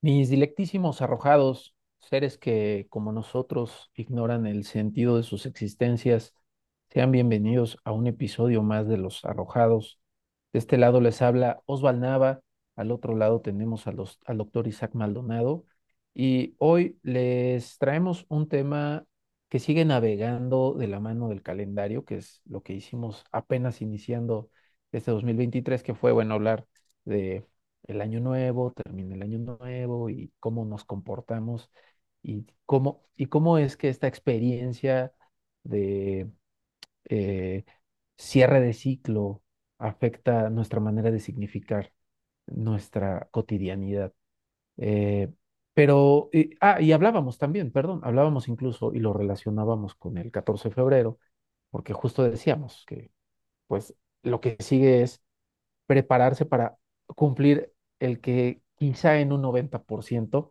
Mis dilectísimos arrojados, seres que, como nosotros, ignoran el sentido de sus existencias, sean bienvenidos a un episodio más de Los Arrojados. De este lado les habla Osval Nava, al otro lado tenemos al doctor Isaac Maldonado y hoy les traemos un tema que sigue navegando de la mano del calendario, que es lo que hicimos apenas iniciando este 2023, que fue, bueno, hablar de el año nuevo, termina el año nuevo y cómo nos comportamos y cómo, y cómo es que esta experiencia de eh, cierre de ciclo afecta nuestra manera de significar nuestra cotidianidad. Eh, pero, y- ah, y hablábamos también, perdón, hablábamos incluso y lo relacionábamos con el 14 de febrero, porque justo decíamos que, pues, lo que sigue es prepararse para cumplir el que quizá en un 90%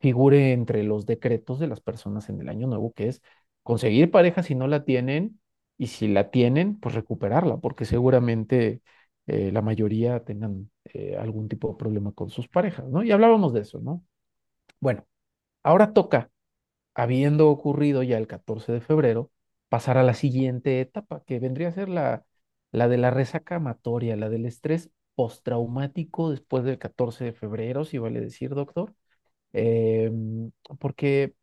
figure entre los decretos de las personas en el año nuevo, que es conseguir pareja si no la tienen y si la tienen, pues recuperarla, porque seguramente eh, la mayoría tengan eh, algún tipo de problema con sus parejas, ¿no? Y hablábamos de eso, ¿no? Bueno, ahora toca habiendo ocurrido ya el 14 de febrero, pasar a la siguiente etapa, que vendría a ser la, la de la resaca amatoria, la del estrés postraumático después del 14 de febrero, si vale decir, doctor, Em, porque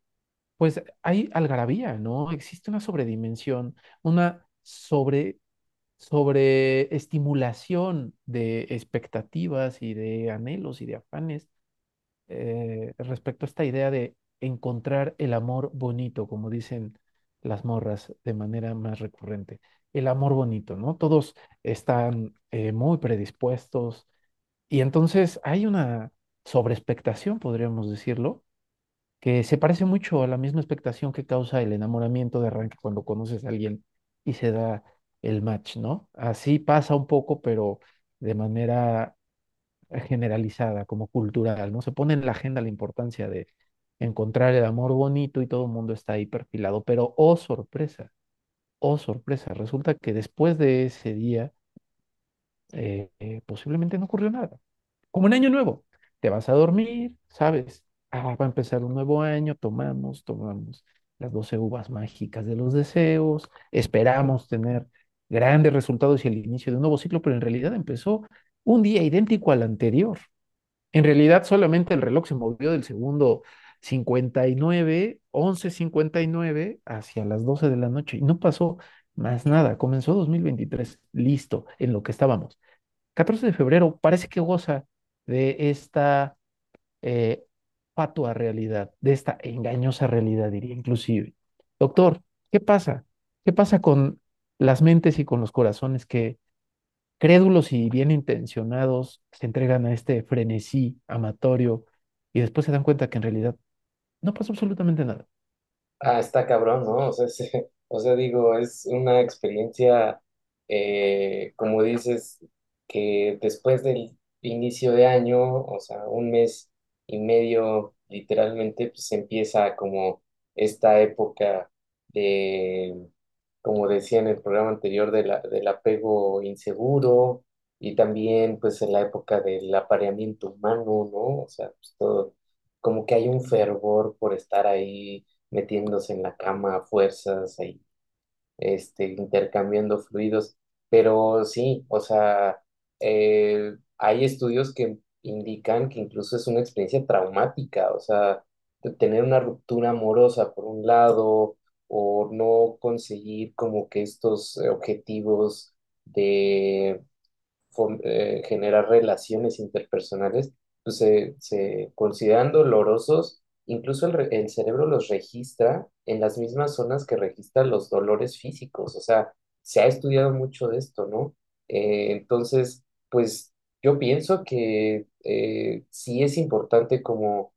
pues hay algarabía, ¿no? Existe una sobredimensión, una sobre, sobreestimulación de expectativas y de anhelos y de afanes eh, respecto a esta idea de encontrar el amor bonito, como dicen las morras de manera más recurrente. El amor bonito, ¿no? Todos están eh, muy predispuestos y entonces hay una sobreexpectación, podríamos decirlo, que se parece mucho a la misma expectación que causa el enamoramiento de arranque cuando conoces a alguien y se da el match, ¿no? Así pasa un poco, pero de manera generalizada, como cultural, ¿no? Se pone en la agenda la importancia de encontrar el amor bonito y todo el mundo está ahí perfilado, pero oh sorpresa, oh sorpresa, resulta que después de ese día eh, eh, posiblemente no ocurrió nada. Como en Año Nuevo, te vas a dormir, ¿sabes? Ah, va a empezar un nuevo año, tomamos, tomamos las 12 uvas mágicas de los deseos, esperamos tener grandes resultados y el inicio de un nuevo ciclo, pero en realidad empezó un día idéntico al anterior. En realidad solamente el reloj se movió del segundo cincuenta y nueve once cincuenta y nueve hacia las 12 de la noche y no pasó más nada. Comenzó 2023, listo, en lo que estábamos. 14 de febrero parece que goza de esta eh, fatua realidad, de esta engañosa realidad, diría inclusive. Doctor, ¿qué pasa? ¿Qué pasa con las mentes y con los corazones que crédulos y bien intencionados se entregan a este frenesí amatorio y después se dan cuenta que en realidad no pasó absolutamente nada? Ah, está cabrón, ¿no? O sea, se- o sea, digo, es una experiencia, eh, como dices, que después del inicio de año, o sea, un mes y medio, literalmente, pues empieza como esta época de, como decía en el programa anterior, de la, del apego inseguro y también, pues, en la época del apareamiento humano, ¿no? O sea, pues todo, como que hay un fervor por estar ahí metiéndose en la cama a fuerzas, ahí, este, intercambiando fluidos. Pero sí, o sea, eh, hay estudios que indican que incluso es una experiencia traumática, o sea, tener una ruptura amorosa por un lado, o no conseguir como que estos objetivos de eh, generar relaciones interpersonales, se, se consideran dolorosos. Incluso el, el cerebro los registra en las mismas zonas que registra los dolores físicos. O sea, se ha estudiado mucho de esto, ¿no? Eh, entonces, pues yo pienso que eh, sí es importante como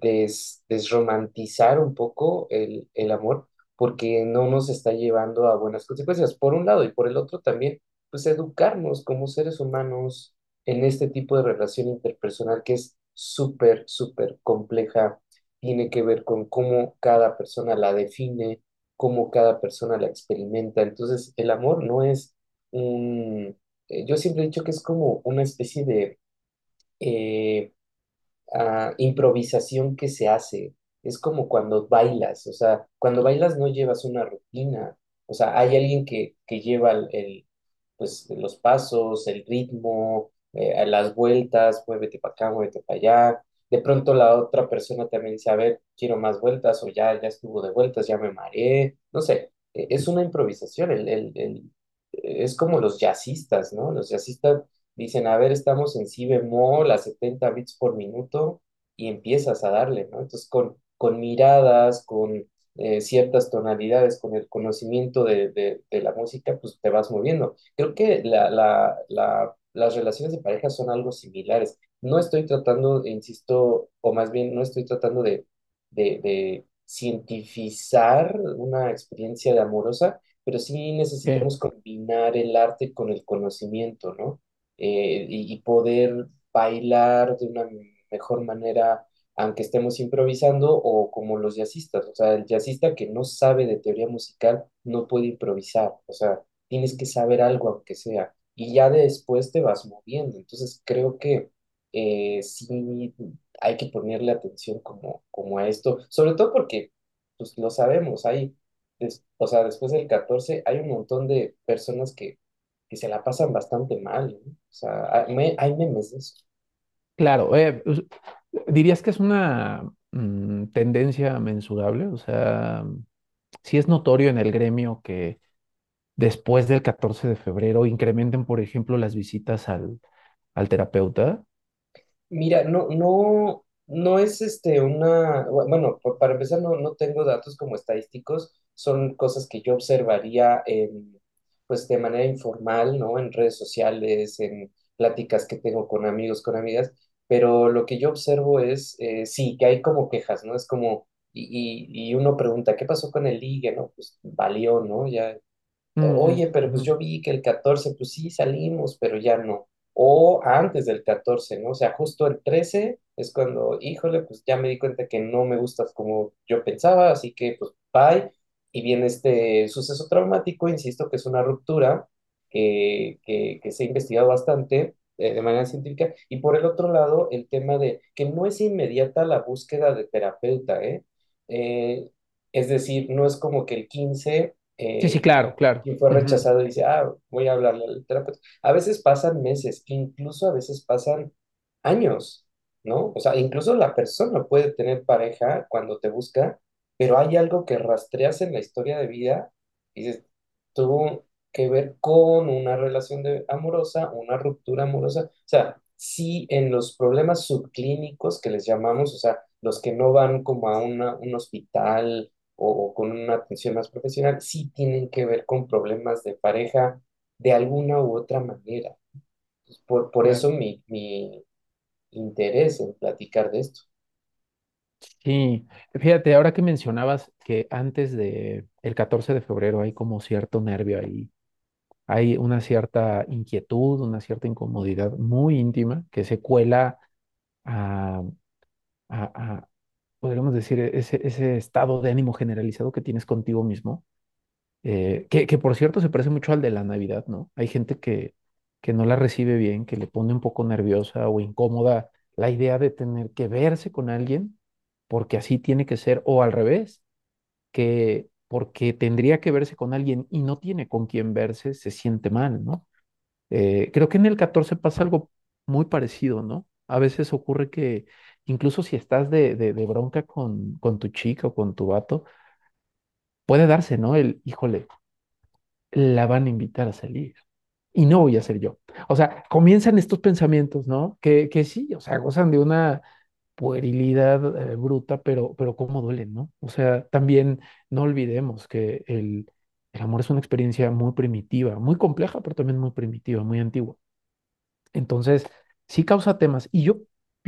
des- desromantizar un poco el, el amor porque no nos está llevando a buenas consecuencias, por un lado, y por el otro también, pues educarnos como seres humanos en este tipo de relación interpersonal que es súper, súper compleja, tiene que ver con cómo cada persona la define, cómo cada persona la experimenta. Entonces, el amor no es un, eh, yo siempre he dicho que es como una especie de... eh, ah, improvisación que se hace. Es como cuando bailas, o sea, cuando bailas no llevas una rutina, o sea, hay alguien que, que lleva el, pues, los pasos, el ritmo, eh, las vueltas, muévete para acá, muévete para allá. De pronto la otra persona también dice, a ver, quiero más vueltas o ya, ya estuvo de vueltas, ya me mareé, no sé, e- es una improvisación, el, el, el- es como los jazzistas, ¿no? Los jazzistas dicen, a ver, estamos en si bemol a 70 bits por minuto y empiezas a darle, ¿no? Entonces, con, con miradas, con eh, ciertas tonalidades, con el conocimiento de, de, de la música, pues te vas moviendo. Creo que la, la, la, las relaciones de pareja son algo similares. No estoy tratando, insisto, o más bien no estoy tratando de, de, de cientificar una experiencia de amorosa, pero sí necesitamos combinar el arte con el conocimiento, ¿no? Eh, y, y poder bailar de una mejor manera, aunque estemos improvisando, o como los jazzistas, o sea, el jazzista que no sabe de teoría musical no puede improvisar, o sea, tienes que saber algo aunque sea, y ya después te vas moviendo. Entonces creo que eh, sí hay que ponerle atención como, como a esto, sobre todo porque, pues lo sabemos, hay, o sea, después del 14 hay un montón de personas que, que se la pasan bastante mal. O sea, hay, me- memes de eso. claro, eh, ¿dirías que es una mm, tendencia mensurable? O sea, si es notorio en el gremio que después del 14 de febrero incrementen, por ejemplo, las visitas al, al terapeuta. Mira, no, no, no es este una, bu- bueno, pa- para empezar no, no tengo datos como estadísticos, son cosas que yo observaría pues de manera informal, ¿no? En redes sociales, en pláticas que tengo con amigos, con amigas, pero lo que yo observo es, eh, sí, que hay como quejas, ¿no? Es como, y, y, y uno pregunta, ¿qué pasó con el ligue, no? Pues valió, ¿no? Ya Oye, pero pues yo vi que el 14 pues sí salimos, pero ya no. O antes del 14, ¿no? O sea, justo el 13 es cuando, híjole, pues ya me di cuenta que no me gustas como yo pensaba, así que pues bye. Y viene este suceso traumático, insisto, que es una ruptura que, que, que se ha investigado bastante eh, de manera científica. Y por el otro lado, el tema de que no es inmediata la búsqueda de terapeuta, ¿eh? Eh, es decir, no es como que el 15 Sí, sí, eh, claro, claro. quien fue rechazado dice, ah, voy a hablarle al terapeuta. A veces pasan meses, incluso a veces pasan años, ¿no? O sea, incluso la persona puede tener pareja cuando te busca, pero hay algo que rastreas en la historia de vida y dices, tuvo que ver con una relación de, amorosa, una ruptura amorosa. O sea, sí en los problemas subclínicos que les llamamos, o sea, los que no van como a una- un hospital o, con una atención más profesional, sí tienen que ver con problemas de pareja de alguna u otra manera. Pues, Por, por eso mi, mi interés en platicar de esto. Sí, fíjate, ahora que mencionabas que antes de el 14 de febrero hay como cierto nervio ahí, hay una cierta inquietud, una cierta incomodidad muy íntima que se cuela a, a, a, podríamos decir, ese, ese estado de ánimo generalizado que tienes contigo mismo eh, que, por cierto se parece mucho al de la Navidad, ¿no? Hay gente que, que no la recibe bien, que le pone un poco nerviosa o incómoda la idea de tener que verse con alguien, porque así tiene que ser, o al revés, que porque tendría que verse con alguien y no tiene con quién verse, se siente mal, ¿no? Eh, creo que en el 14 pasa algo muy parecido, ¿no? A veces ocurre que incluso si estás de, bronca con, con tu chica o con tu vato, puede darse, ¿no? El, híjole la van a invitar a salir y no voy a ser yo. O sea, comienzan estos pensamientos, ¿no? Que, que sí, o sea, gozan de una puerilidad eh, bruta, pero, pero cómo duelen, ¿no? O sea, también no olvidemos que el, el amor es una experiencia muy primitiva, muy compleja, pero también muy primitiva, muy antigua. Entonces, sí causa temas y yo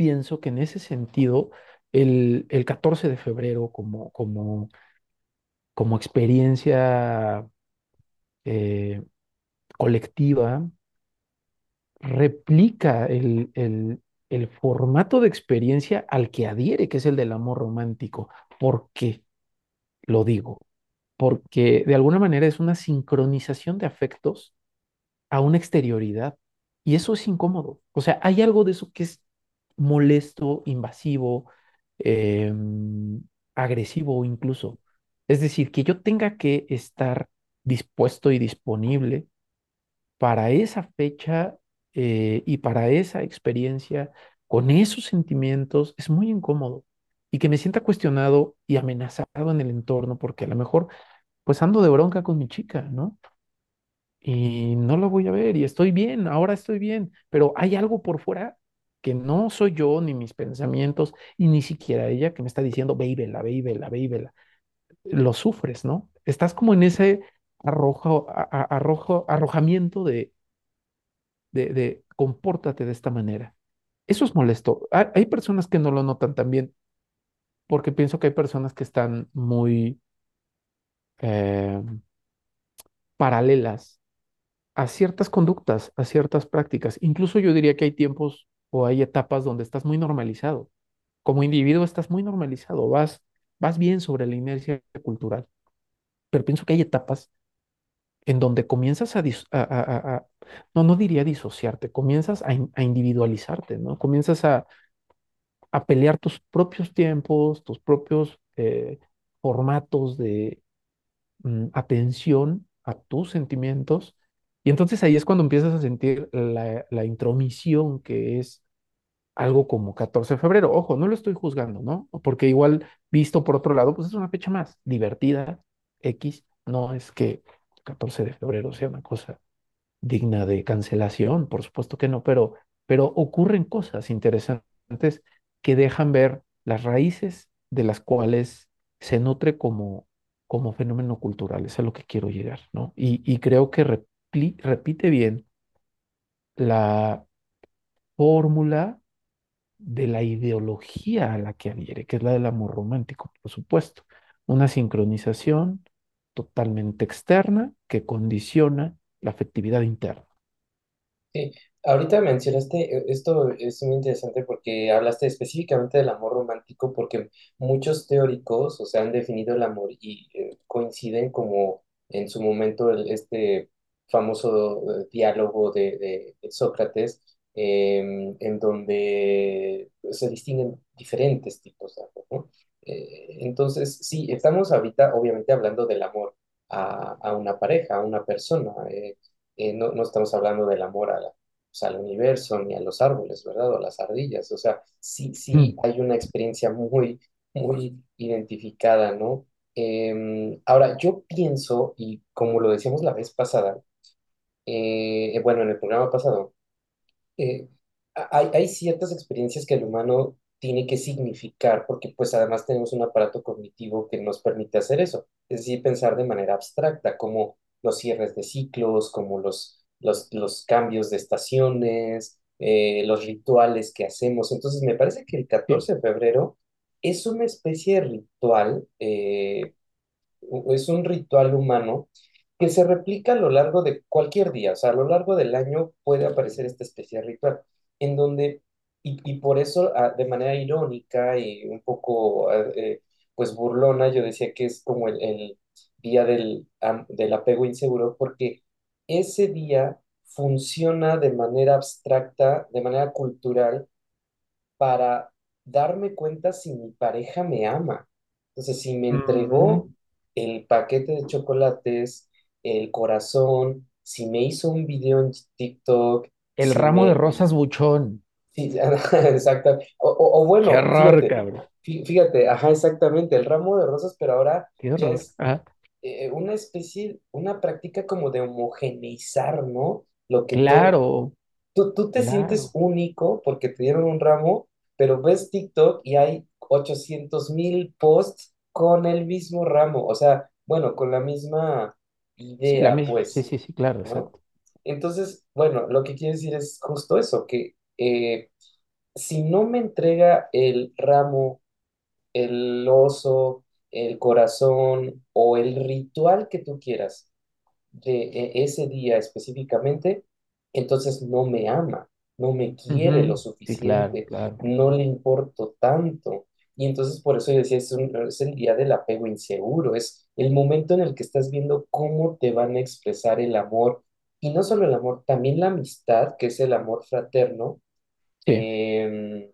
pienso que en ese sentido, el, el 14 de febrero como, como, como experiencia eh, colectiva, replica el, el, el formato de experiencia al que adhiere, que es el del amor romántico. ¿Por qué lo digo? Porque de alguna manera es una sincronización de afectos a una exterioridad. Y eso es incómodo. O sea, hay algo de eso que es molesto, invasivo, em, agresivo incluso. Es decir, que yo tenga que estar dispuesto y disponible para esa fecha eh, y para esa experiencia, con esos sentimientos, es muy incómodo. Y que me sienta cuestionado y amenazado en el entorno, porque a lo mejor, pues ando de bronca con mi chica, ¿no? Y no la voy a ver y estoy bien, ahora estoy bien, pero hay algo por fuera que no soy yo, ni mis pensamientos, y ni siquiera ella que me está diciendo, la veívela, veívela. Lo sufres, ¿no? Estás como en ese arrojo, arrojo, arrojamiento de de, compórtate de esta manera. Eso es molesto. Hay, personas que no lo notan también, porque pienso que hay personas que están muy eh, paralelas a ciertas conductas, a ciertas prácticas. Incluso yo diría que hay tiempos o hay etapas donde estás muy normalizado. Como individuo estás muy normalizado, vas, vas bien sobre la inercia cultural, pero pienso que hay etapas en donde comienzas a, no, no diría disociarte, comienzas a, in- a individualizarte, ¿no? Comienzas a, a pelear tus propios tiempos, tus propios eh, formatos de mm, atención a tus sentimientos. Y entonces ahí es cuando empiezas a sentir la, la intromisión que es algo como 14 de febrero. Ojo, no lo estoy juzgando, ¿no? Porque igual visto por otro lado, pues es una fecha más divertida, X, no es que 14 de febrero sea una cosa digna de cancelación, por supuesto que no, pero, pero ocurren cosas interesantes que dejan ver las raíces de las cuales se nutre como, como fenómeno cultural, es a lo que quiero llegar, ¿no? Y, y creo que repite bien la fórmula de la ideología a la que adhiere, que es la del amor romántico, por supuesto. Una sincronización totalmente externa que condiciona la afectividad interna. Sí, ahorita mencionaste, eh, esto es muy interesante porque hablaste específicamente del amor romántico, porque muchos teóricos, o sea, han definido el amor y eh, coinciden como en su momento este famoso eh, diálogo de Sócrates, em, en donde se distinguen diferentes tipos de amor, ¿no? Eh, entonces, sí, estamos ahorita obviamente hablando del amor a, a una pareja, a una persona. eh, eh, no, no estamos hablando del amor a la- pues, al universo ni a los árboles, ¿verdad? O a las ardillas. O sea, sí, sí Mm, hay una experiencia muy, muy identificada, ¿no? Em, ahora, yo pienso, y como lo decíamos la vez pasada, bueno, en el programa pasado, eh, hay, ciertas experiencias que el humano tiene que significar, porque pues además tenemos un aparato cognitivo que nos permite hacer eso, es decir, pensar de manera abstracta, como los cierres de ciclos, como los, los, cambios de estaciones, eh, los rituales que hacemos. Entonces, me parece que el sí, 14 de febrero es una especie de ritual, eh, es un ritual humano que se replica a lo largo de cualquier día, o sea, a lo largo del año puede aparecer esta especie de ritual, en donde, y, y por eso ah, de manera irónica y un poco, ah, eh, pues burlona, yo decía que es como el, el día del, del apego inseguro, porque ese día funciona de manera abstracta, de manera cultural, para darme cuenta si mi pareja me ama. Entonces, si me entregó Ujú. el paquete de chocolates, el corazón, si me hizo un video en TikTok, El si ramo de rosas buchón. Sí, exacto. O, o- o Qué bueno, horror, fíjate, cabrón. fí- fíjate, ajá, exactamente, el ramo de rosas, pero ahora Qué horror. es eh, una especie, una práctica como de homogeneizar, ¿no? Lo que claro, Tú, tú te sientes único porque te dieron un ramo, pero ves TikTok y hay ochocientos mil posts con el mismo ramo, o sea, bueno, con la misma Sí, idea, misma. Sí, pues, sí, sí, claro, ¿no? exacto. Entonces, bueno, lo que quiero decir es justo eso, que eh, si no me entrega el ramo, el oso, el corazón o el ritual que tú quieras, de e- ese día específicamente, entonces no me ama, no me quiere lo Ujú, Sí, claro, suficiente, claro. no le importo tanto. Y entonces por eso yo decía, es, un- es el día del apego inseguro, es el momento en el que estás viendo cómo te van a expresar el amor. Y no solo el amor, también la amistad, que es el amor fraterno. Sí. em,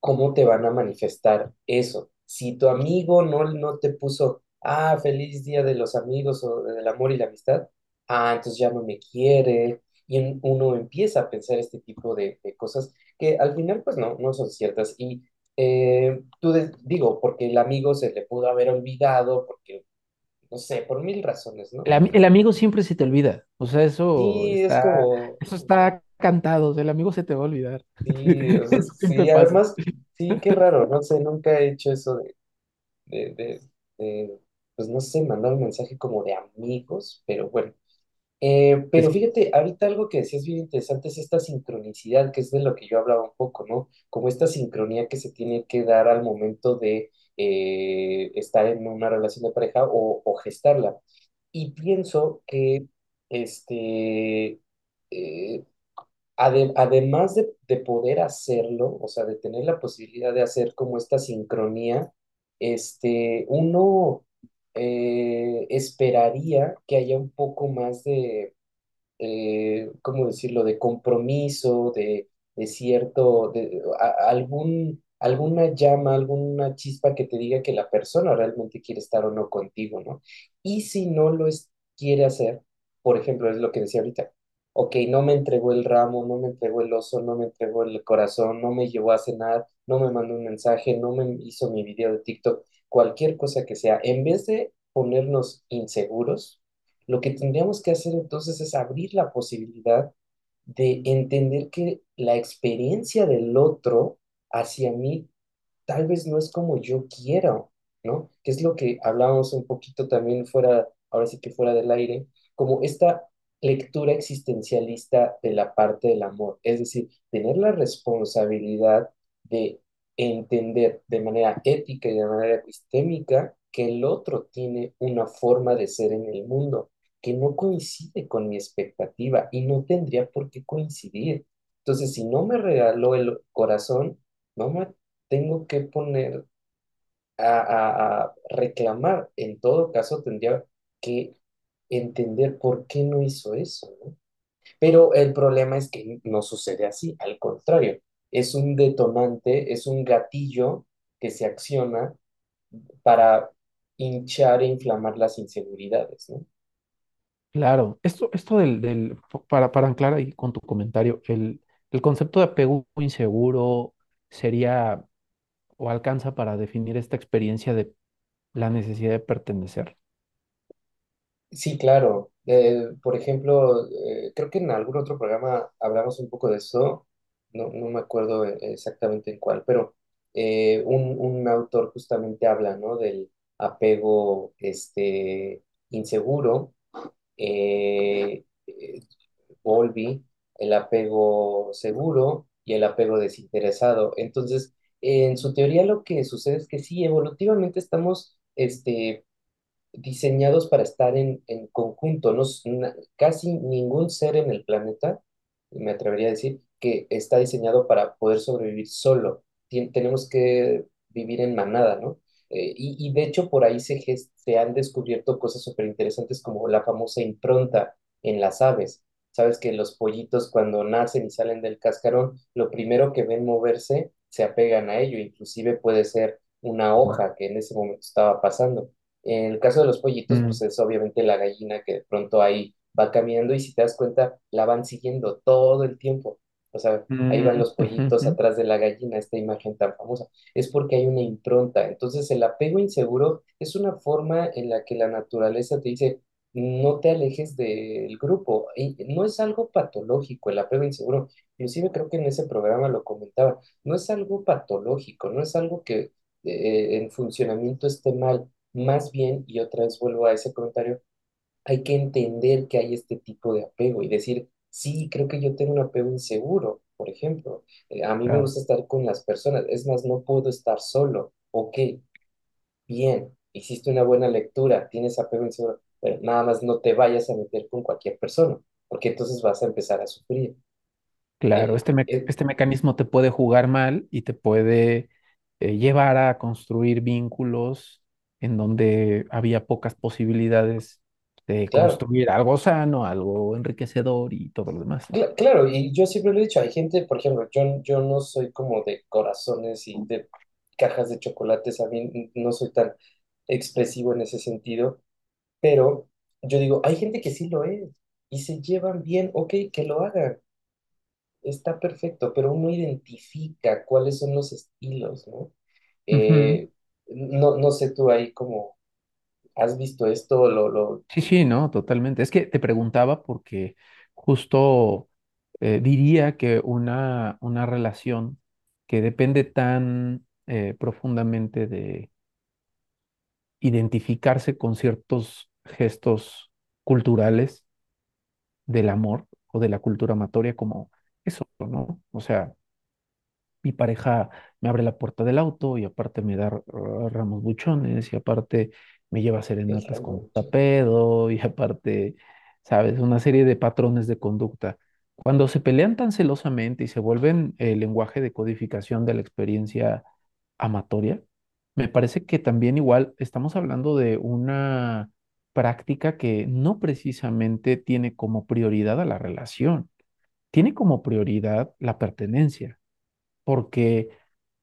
¿cómo te van a manifestar eso? Si tu amigo no, no te puso, ah, feliz día de los amigos o del amor y la amistad, ah, entonces ya no me quiere. Y uno empieza a pensar este tipo de, de cosas que al final pues no, no son ciertas. Y eh, tú de- digo, porque el amigo se le pudo haber olvidado, porque, no sé, por mil razones, ¿no? El, ami- el amigo siempre se te olvida. O sea, eso Sí, es está, como, eso está cantado. o sea, el amigo se te va a olvidar. sí, o sea, sí, además, sí, qué raro, no sé, nunca he hecho eso de, de, de, de, pues no sé, mandar un mensaje como de amigos, pero bueno. Eh, pero fíjate, ahorita algo que decías bien interesante es esta sincronicidad, que es de lo que yo hablaba un poco, ¿no? Como esta sincronía que se tiene que dar al momento de eh, estar en una relación de pareja o, o gestarla. Y pienso que, este, eh, ade- además de, de poder hacerlo, o sea, de tener la posibilidad de hacer como esta sincronía, este, uno eh, esperaría que haya un poco más de eh, ¿cómo decirlo?, de compromiso, de, cierto, de algún, alguna llama, alguna chispa que te diga que la persona realmente quiere estar o no contigo, ¿no? Y si no lo quiere hacer, por ejemplo, es lo que decía ahorita, ok, no me entregó el ramo, no me entregó el oso, no me entregó el corazón, no me llevó a cenar, no me mandó un mensaje, no me hizo mi video de TikTok, cualquier cosa que sea, en vez de ponernos inseguros, lo que tendríamos que hacer entonces es abrir la posibilidad de entender que la experiencia del otro hacia mí tal vez no es como yo quiero, ¿no? Que es lo que hablábamos un poquito también fuera, ahora sí que fuera del aire, como esta lectura existencialista de la parte del amor, es decir, tener la responsabilidad de entender de manera ética y de manera epistémica que el otro tiene una forma de ser en el mundo que no coincide con mi expectativa y no tendría por qué coincidir. Entonces, si no me regaló el corazón, no me tengo que poner a, a- a reclamar. En todo caso, tendría que entender por qué no hizo eso, ¿no? Pero el problema es que no sucede así, al contrario, es un detonante, es un gatillo que se acciona para hinchar e inflamar las inseguridades, ¿no? claro, esto, esto del, del, para, para anclar ahí con tu comentario, el, el concepto de apego inseguro sería o alcanza para definir esta experiencia de la necesidad de pertenecer. Sí, claro. Eh, por ejemplo, eh, creo que en algún otro programa hablamos un poco de eso, no, no me acuerdo eh, exactamente en cuál, pero eh, un, un autor justamente habla, ¿no? Del apego este, inseguro, eh, Bowlby, el apego seguro y el apego desinteresado. Entonces, en su teoría lo que sucede es que sí, evolutivamente estamos este, diseñados para estar en, en conjunto. No, casi ningún ser en el planeta, me atrevería a decir, que está diseñado para poder sobrevivir solo. Tien- tenemos que vivir en manada, ¿no? Eh, y, y de hecho por ahí se, han descubierto cosas súper interesantes como la famosa impronta en las aves. Sabes que los pollitos cuando nacen y salen del cascarón, lo primero que ven moverse, se apegan a ello, inclusive puede ser una hoja que en ese momento estaba pasando. En el caso de los pollitos, Mm, pues es obviamente la gallina que de pronto ahí va caminando y si te das cuenta, la van siguiendo todo el tiempo. O sea, ahí van mm, los pollitos atrás de la gallina, esta imagen tan famosa. Es porque hay una impronta. Entonces, el apego inseguro es una forma en la que la naturaleza te dice, no te alejes del grupo. Y no es algo patológico el apego inseguro. Inclusive creo que en ese programa lo comentaba. No es algo patológico, no es algo que eh, en funcionamiento esté mal más bien, y otra vez vuelvo a ese comentario, hay que entender que hay este tipo de apego y decir, sí, creo que yo tengo un apego inseguro, por ejemplo. Eh, a mí me Claro, gusta estar con las personas, es más, no puedo estar solo. Ok, bien, hiciste una buena lectura, tienes apego inseguro, pero nada más no te vayas a meter con cualquier persona, porque entonces vas a empezar a sufrir. claro. Eh, Este, eh, este mecanismo te puede jugar mal y te puede eh, llevar a construir vínculos en donde había pocas posibilidades de Claro, construir algo sano, algo enriquecedor y todo lo demás, ¿no? cla- claro, y yo siempre lo he dicho, hay gente, por ejemplo, yo, yo no soy como de corazones y de cajas de chocolates, a mí no soy tan expresivo en ese sentido, pero yo digo, hay gente que sí lo es y se llevan bien, ok, que lo hagan, está perfecto, pero uno identifica cuáles son los estilos, ¿no? Ujú. Eh, no, no sé tú ahí cómo has visto esto, lo, Sí, sí, no, totalmente. Es que te preguntaba porque justo eh, diría que una, una relación que depende tan eh, profundamente de identificarse con ciertos gestos culturales del amor o de la cultura amatoria como eso, ¿no? O sea, mi pareja me abre la puerta del auto y aparte me da ramos buchones y aparte me lleva el serenatas con tapedo y aparte, ¿sabes? Una serie de patrones de conducta. Cuando se pelean tan celosamente y se vuelven el lenguaje de codificación de la experiencia amatoria, me parece que también igual estamos hablando de una práctica que no precisamente tiene como prioridad a la relación, tiene como prioridad la pertenencia porque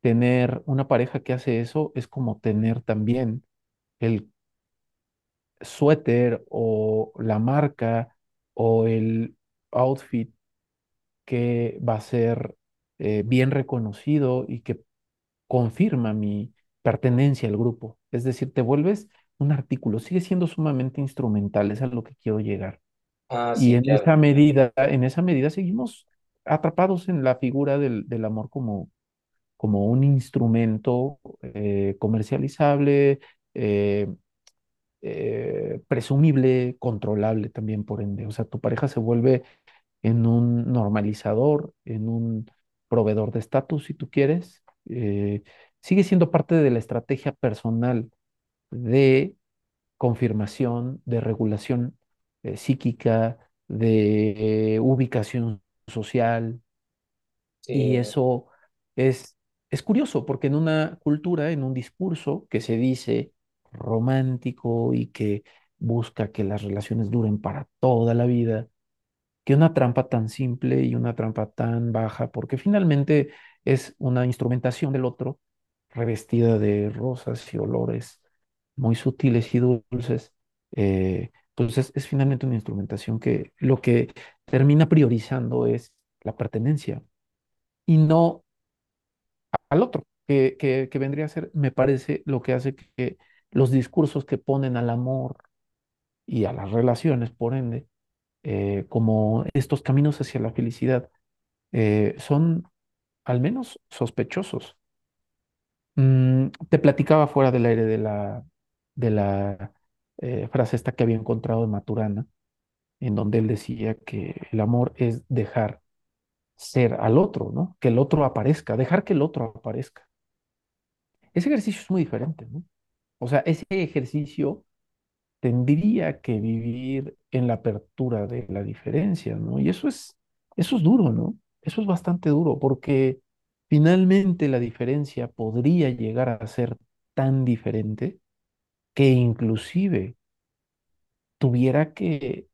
tener una pareja que hace eso es como tener también el suéter o la marca o el outfit que va a ser eh, bien reconocido y que confirma mi pertenencia al grupo. Es decir, te vuelves un artículo, sigue siendo sumamente instrumental, es a lo que quiero llegar. Ah, Y sí, en claro. esa medida, en esa medida seguimos atrapados en la figura del, del amor como como un instrumento eh, comercializable, eh, eh, presumible, controlable también por ende. O sea, tu pareja se vuelve en un normalizador, en un proveedor de estatus, si tú quieres. eh, sigue siendo parte de la estrategia personal de confirmación, de regulación eh, psíquica, de ubicación social, y eso es, es curioso, porque en una cultura, en un discurso que se dice romántico y que busca que las relaciones duren para toda la vida, que una trampa tan simple y una trampa tan baja, porque finalmente es una instrumentación del otro, revestida de rosas y olores muy sutiles y dulces, eh, pues es, finalmente una instrumentación que lo que termina priorizando es la pertenencia y no al otro, que, que vendría a ser, me parece, lo que hace que los discursos que ponen al amor y a las relaciones, por ende, eh, como estos caminos hacia la felicidad, eh, son al menos sospechosos. Mm, te platicaba fuera del aire de la, de la eh, frase esta que había encontrado de Maturana, en donde él decía que el amor es dejar ser al otro, ¿no? Que el otro aparezca, dejar que el otro aparezca. Ese ejercicio es muy diferente, ¿no? O sea, ese ejercicio tendría que vivir en la apertura de la diferencia, ¿no? Y eso es, eso es duro, ¿no? Eso es bastante duro, porque finalmente la diferencia podría llegar a ser tan diferente que inclusive tuviera que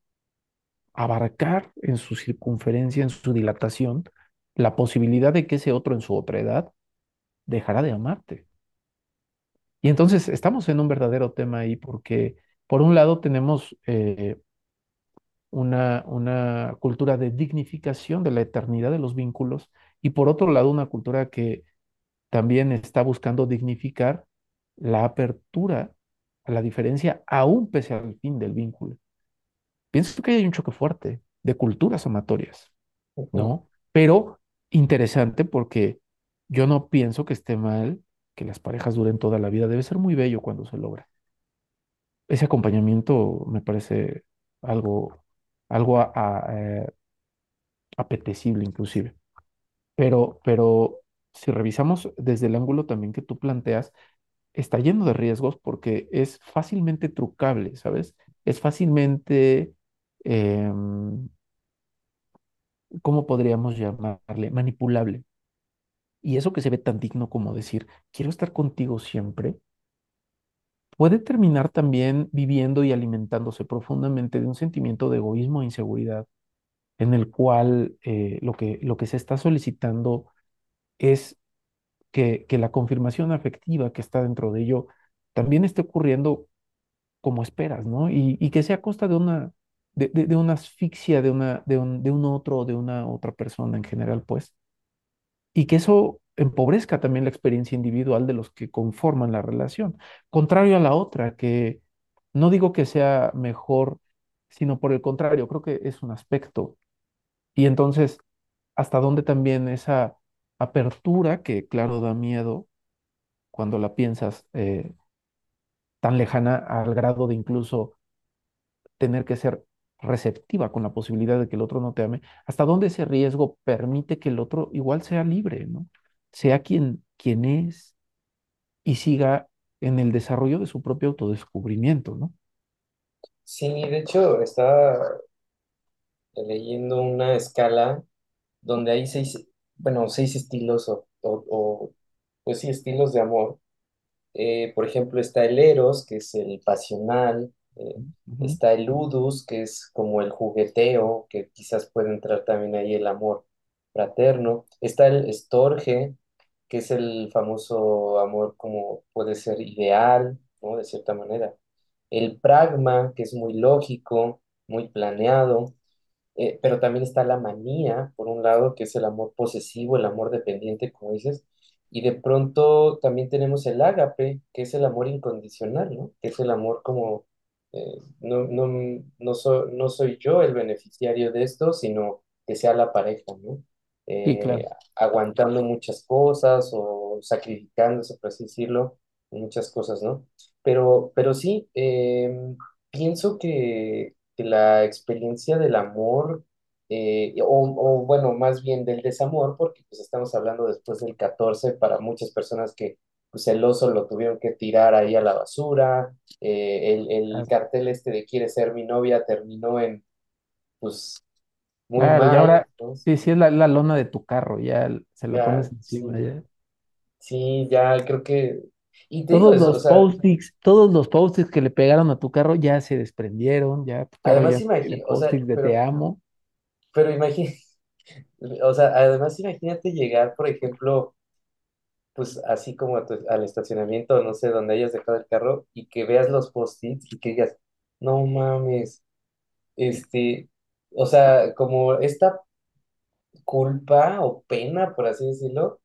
abarcar en su circunferencia, en su dilatación, la posibilidad de que ese otro en su otredad dejara de amarte. Y entonces estamos en un verdadero tema ahí porque, por un lado, tenemos eh, una, una cultura de dignificación de la eternidad de los vínculos y, por otro lado, una cultura que también está buscando dignificar la apertura a la diferencia, aún pese al fin del vínculo. Pienso que hay un choque fuerte de culturas amatorias, ¿no? Pero interesante porque yo no pienso que esté mal que las parejas duren toda la vida. Debe ser muy bello cuando se logra. ese acompañamiento me parece algo, algo eh, apetecible inclusive. Pero, pero si revisamos desde el ángulo también que tú planteas, está lleno de riesgos porque es fácilmente trucable, ¿sabes? Es fácilmente, em, ¿cómo podríamos llamarle? Manipulable. Y eso que se ve tan digno como decir, quiero estar contigo siempre, puede terminar también viviendo y alimentándose profundamente de un sentimiento de egoísmo e inseguridad, en el cual eh, lo que, lo que se está solicitando es que, que la confirmación afectiva que está dentro de ello también esté ocurriendo como esperas, ¿no? Y, y que sea a costa de una, de, una asfixia de, una, de, un, de un otro o de una otra persona en general, pues. Y que eso empobrezca también la experiencia individual de los que conforman la relación. Contrario a la otra, que no digo que sea mejor, sino por el contrario, creo que es un aspecto. Y entonces, hasta dónde también esa apertura, que claro da miedo cuando la piensas eh, tan lejana al grado de incluso tener que ser receptiva con la posibilidad de que el otro no te ame, hasta dónde ese riesgo permite que el otro igual sea libre, ¿no? Sea quien, quien es y siga en el desarrollo de su propio autodescubrimiento, ¿no? Sí, de hecho, estaba leyendo una escala donde hay seis, bueno, seis estilos o, o- o, pues sí, estilos de amor. Eh, por ejemplo, está el Eros, que es el pasional, eh, está el Ludus, que es como el jugueteo, que quizás puede entrar también ahí el amor fraterno. Está el Storge, que es el famoso amor como puede ser ideal, ¿no? De cierta manera. El Pragma, que es muy lógico, muy planeado. Eh, pero también está la manía, por un lado, que es el amor posesivo, el amor dependiente, como dices, y de pronto también tenemos el ágape, que es el amor incondicional, ¿no? Que es el amor como, eh, no, no, no, so- no soy yo el beneficiario de esto, sino que sea la pareja, ¿no? Sí, Eh, claro. aguantando muchas cosas o sacrificándose, por así decirlo, muchas cosas, ¿no? Pero, pero sí, em, pienso que que la experiencia del amor, eh, o, o, bueno, más bien del desamor, porque pues estamos hablando después del 14 para muchas personas que pues el oso lo tuvieron que tirar ahí a la basura, eh, el, el cartel este de quiere ser mi novia terminó en pues muy Claro, y mal, ahora, ¿no? sí, sí es la, la lona de tu carro, ya l- se la Ya, pones encima, sí, ya. sí, ya creo que, y te digo Todos eso, o los sea, post-its, todos los post-its que le pegaron a tu carro ya se desprendieron, ya tu carro ya además tiene imagínate, o sea, post-its de te pero, amo. pero imagínate, o sea, además imagínate llegar, por ejemplo, pues así como a tu- al estacionamiento, no sé, donde hayas dejado el carro y que veas los post-its y que digas, no mames, este, o sea, como esta culpa o pena, por así decirlo,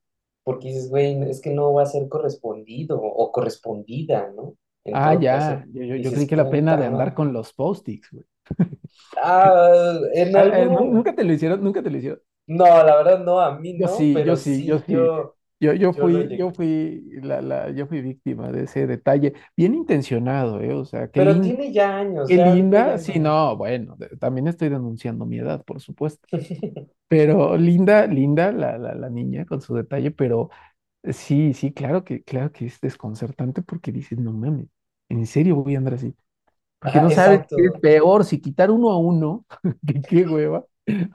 porque dices, güey, es que no va a ser correspondido o correspondida, ¿no? En Ah, caso, ya, yo, yo, yo creí que la pena de andar con los post-its, güey. ah, en Ah, eh, ¿nu- algún, ¿Nunca te lo hicieron? ¿Nunca te lo hicieron? no, la verdad no, a mí Yo no, sí, yo pero sí, yo sí sí. yo, Yo, yo yo lo fui, yo fui la, la, yo fui víctima de ese detalle. Bien intencionado, ¿eh? O sea, qué Pero lin- tiene ya años, qué ya ahorita linda. Sí, no. no, bueno, de- también estoy denunciando mi edad, por supuesto. Pero linda, linda la, la, la niña con su detalle, pero sí, sí, claro que, claro que es desconcertante porque dices, no mames, ¿en serio voy a andar así? Porque Ajá, no sabes qué es exacto. peor, si quitar uno a uno, que qué hueva,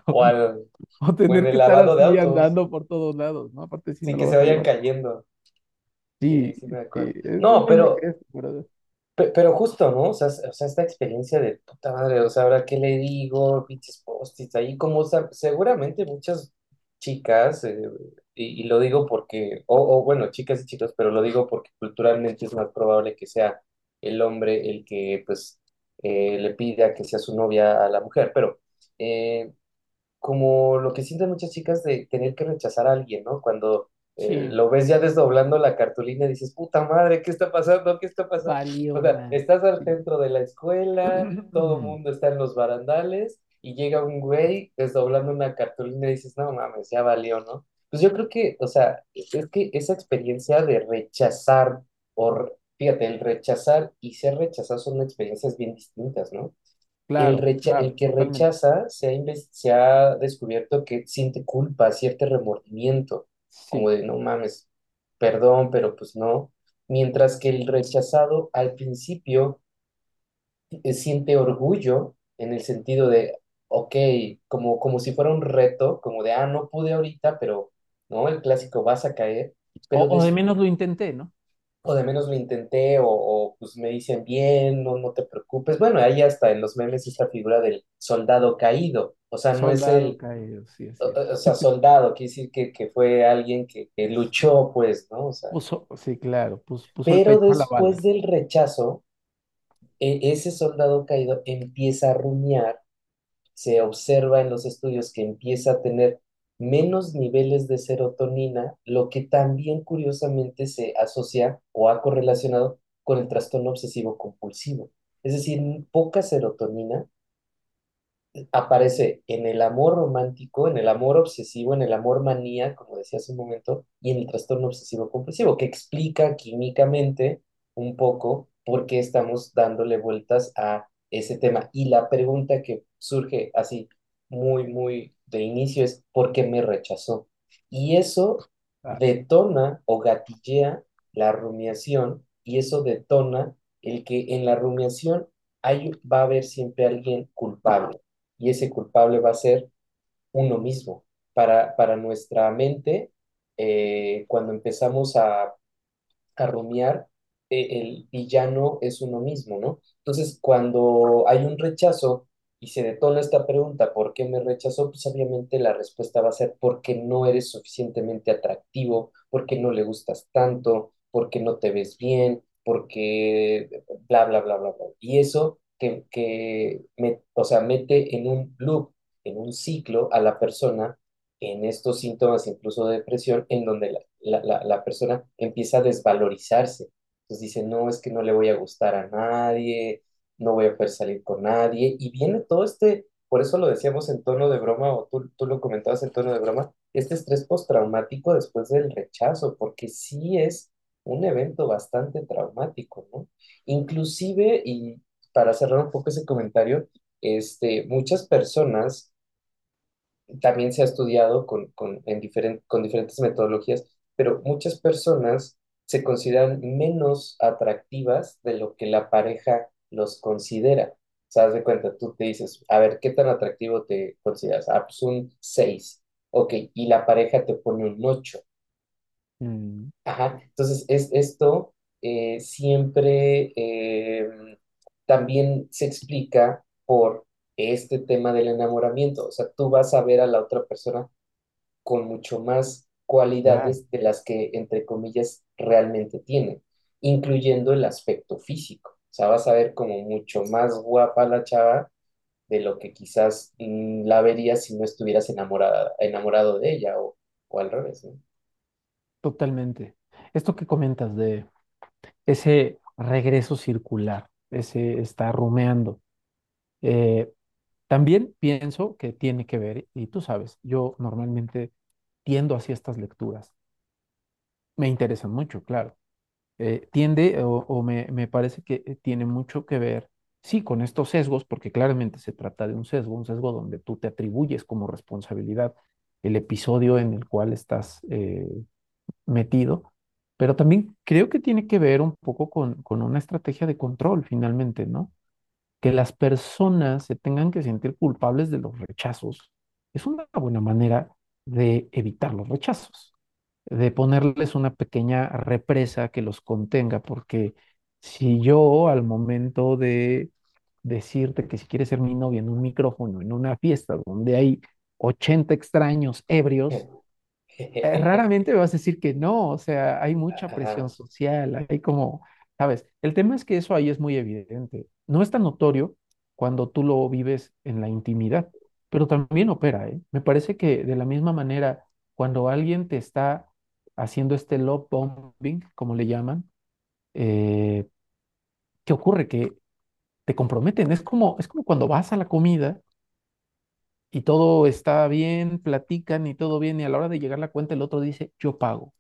O, al, o tener que estar lavado de autos, andando por todos lados, ¿no? Aparte, si sin que se vayan cayendo. Sí, me acuerdo. No, pero, pero pe- pero justo, ¿no? O sea, o sea, esta experiencia de puta madre, o sea, ahora qué le digo, pinches post-its ahí, como, o sea, seguramente muchas chicas, eh, y, y lo digo porque, o, o bueno, chicas y chicos, pero lo digo porque culturalmente es más probable que sea el hombre el que, pues, eh, le pida que sea su novia a la mujer, pero... eh, como lo que sienten muchas chicas de tener que rechazar a alguien, ¿no? Cuando eh, sí, lo ves ya desdoblando la cartulina y dices, puta madre, ¿qué está pasando? ¿Qué está pasando? valió O sea, estás al centro de la escuela, todo el mundo está en los barandales y llega un güey desdoblando una cartulina y dices, no mames, ya valió, ¿no? Pues yo creo que, o sea, es que esa experiencia de rechazar, o fíjate, el rechazar y ser rechazado son experiencias bien distintas, ¿no? El, Claro, que totalmente. rechaza se ha, inves- se ha descubierto que siente culpa, cierto remordimiento, como Sí. de no mames, perdón, pero pues no. Mientras que el rechazado al principio eh, siente orgullo en el sentido de, ok, como, como si fuera un reto, como de, ah, no pude ahorita, pero, ¿no? El clásico vas a caer, O, pero o de después menos lo intenté, ¿no? O de menos lo intenté, o, o, pues me dicen bien, no, no te preocupes. Bueno, ahí hasta en los memes esta figura del soldado caído, o sea, no es Soldado el, caído, sí, o, es. o sea, soldado, quiere decir que, que fue alguien que, que luchó, pues, ¿no? O sea, Puso, sí, claro, puso, puso el pero la después del rechazo, e- ese soldado caído empieza a rumiar se observa en los estudios que empieza a tener menos niveles de serotonina, lo que también curiosamente se asocia o ha correlacionado con el trastorno obsesivo compulsivo. Es decir, poca serotonina aparece en el amor romántico, en el amor obsesivo, en el amor manía, como decía hace un momento, y en el trastorno obsesivo compulsivo, que explica químicamente un poco por qué estamos dándole vueltas a ese tema. Y la pregunta que surge así muy, muy de inicio es, ¿por qué me rechazó? Y eso Claro, detona o gatillea la rumiación y eso detona el que en la rumiación hay, va a haber siempre alguien culpable y ese culpable va a ser uno mismo. Para, para nuestra mente, eh, cuando empezamos a, a rumiar, eh, el villano es uno mismo, ¿no? Entonces, cuando hay un rechazo y se detona esta pregunta, ¿por qué me rechazó? Pues obviamente la respuesta va a ser porque no eres suficientemente atractivo, porque no le gustas tanto, porque no te ves bien, porque bla, bla, bla, bla, bla. Y eso que, que me, o sea, mete en un loop, en un ciclo a la persona en estos síntomas, incluso de depresión, en donde la, la, la, la persona empieza a desvalorizarse. Entonces dice, no, es que no le voy a gustar a nadie, no voy a poder salir con nadie. Y viene todo este, por eso lo decíamos en tono de broma, o tú, tú lo comentabas en tono de broma, este estrés postraumático después del rechazo, porque sí es un evento bastante traumático, ¿no? Inclusive, y para cerrar un poco ese comentario, este, muchas personas también se ha estudiado con, con, en con diferentes metodologías, pero muchas personas se consideran menos atractivas de lo que la pareja los considera. O sea, haz de cuenta, tú te dices, a ver, ¿qué tan atractivo te consideras? Ah, pues un 6. Ok, y la pareja te pone un 8. Mm, Ajá, entonces es, esto eh, siempre eh, también se explica por este tema del enamoramiento. O sea, tú vas a ver a la otra persona con mucho más cualidades de las que, entre comillas, realmente tiene, incluyendo el aspecto físico. O sea, vas a ver como mucho más guapa la chava de lo que quizás mm, la verías si no estuvieras enamorada, enamorado de ella o, o al revés, ¿no? totalmente. Esto que comentas de ese regreso circular, ese está rumeando, eh, también pienso que tiene que ver, y tú sabes, yo normalmente tiendo hacia estas lecturas, me interesan mucho, claro eh, tiende o, me, me parece que eh, tiene mucho que ver, sí, con estos sesgos, porque claramente se trata de un sesgo, un sesgo donde tú te atribuyes como responsabilidad el episodio en el cual estás eh, metido, pero también creo que tiene que ver un poco con, con una estrategia de control finalmente, ¿no? Que las personas se tengan que sentir culpables de los rechazos es una buena manera de evitar los rechazos de ponerles una pequeña represa que los contenga, porque si yo al momento de decirte que si quieres ser mi novia en un micrófono, en una fiesta donde hay 80 extraños ebrios, eh, raramente me vas a decir que no, o sea, hay mucha presión social, hay como, ¿sabes? El tema es que eso ahí es muy evidente. No es tan notorio cuando tú lo vives en la intimidad, pero también opera, ¿eh? Me parece que de la misma manera, cuando alguien te está haciendo este love bombing, como le llaman, eh, ¿qué ocurre? Que te comprometen. Es como, es como cuando vas a la comida y todo está bien, platican y todo bien, y a la hora de llegar la cuenta el otro dice, yo pago.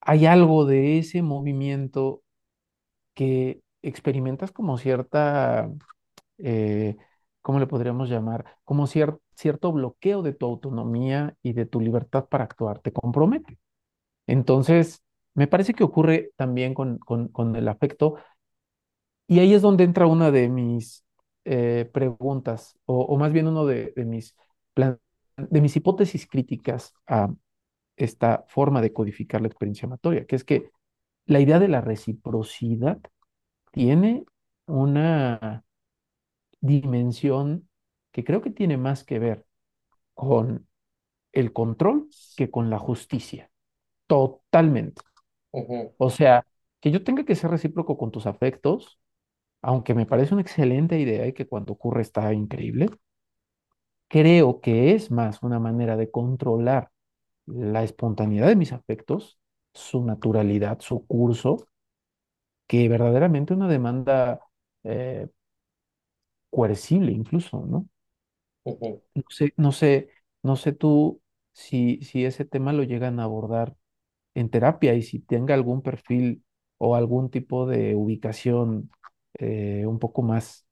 hay algo de ese movimiento que experimentas como cierta, eh, ¿cómo le podríamos llamar? Como cier- cierto bloqueo de tu autonomía y de tu libertad para actuar, te compromete. Entonces, me parece que ocurre también con, con, el afecto y ahí es donde entra una de mis eh, preguntas, o, más bien uno de, de mis plan- de mis hipótesis críticas a esta forma de codificar la experiencia amatoria, que es que la idea de la reciprocidad tiene una dimensión que creo que tiene más que ver con el control que con la justicia. Totalmente. O sea, que yo tenga que ser recíproco con tus afectos, aunque me parece una excelente idea y que cuando ocurre está increíble, creo que es más una manera de controlar la espontaneidad de mis afectos, su naturalidad, su curso, que verdaderamente una demanda eh, coercible incluso, ¿no? No sé, no sé, no sé tú si, si ese tema lo llegan a abordar en terapia y si tenga algún perfil o algún tipo de ubicación eh, un poco más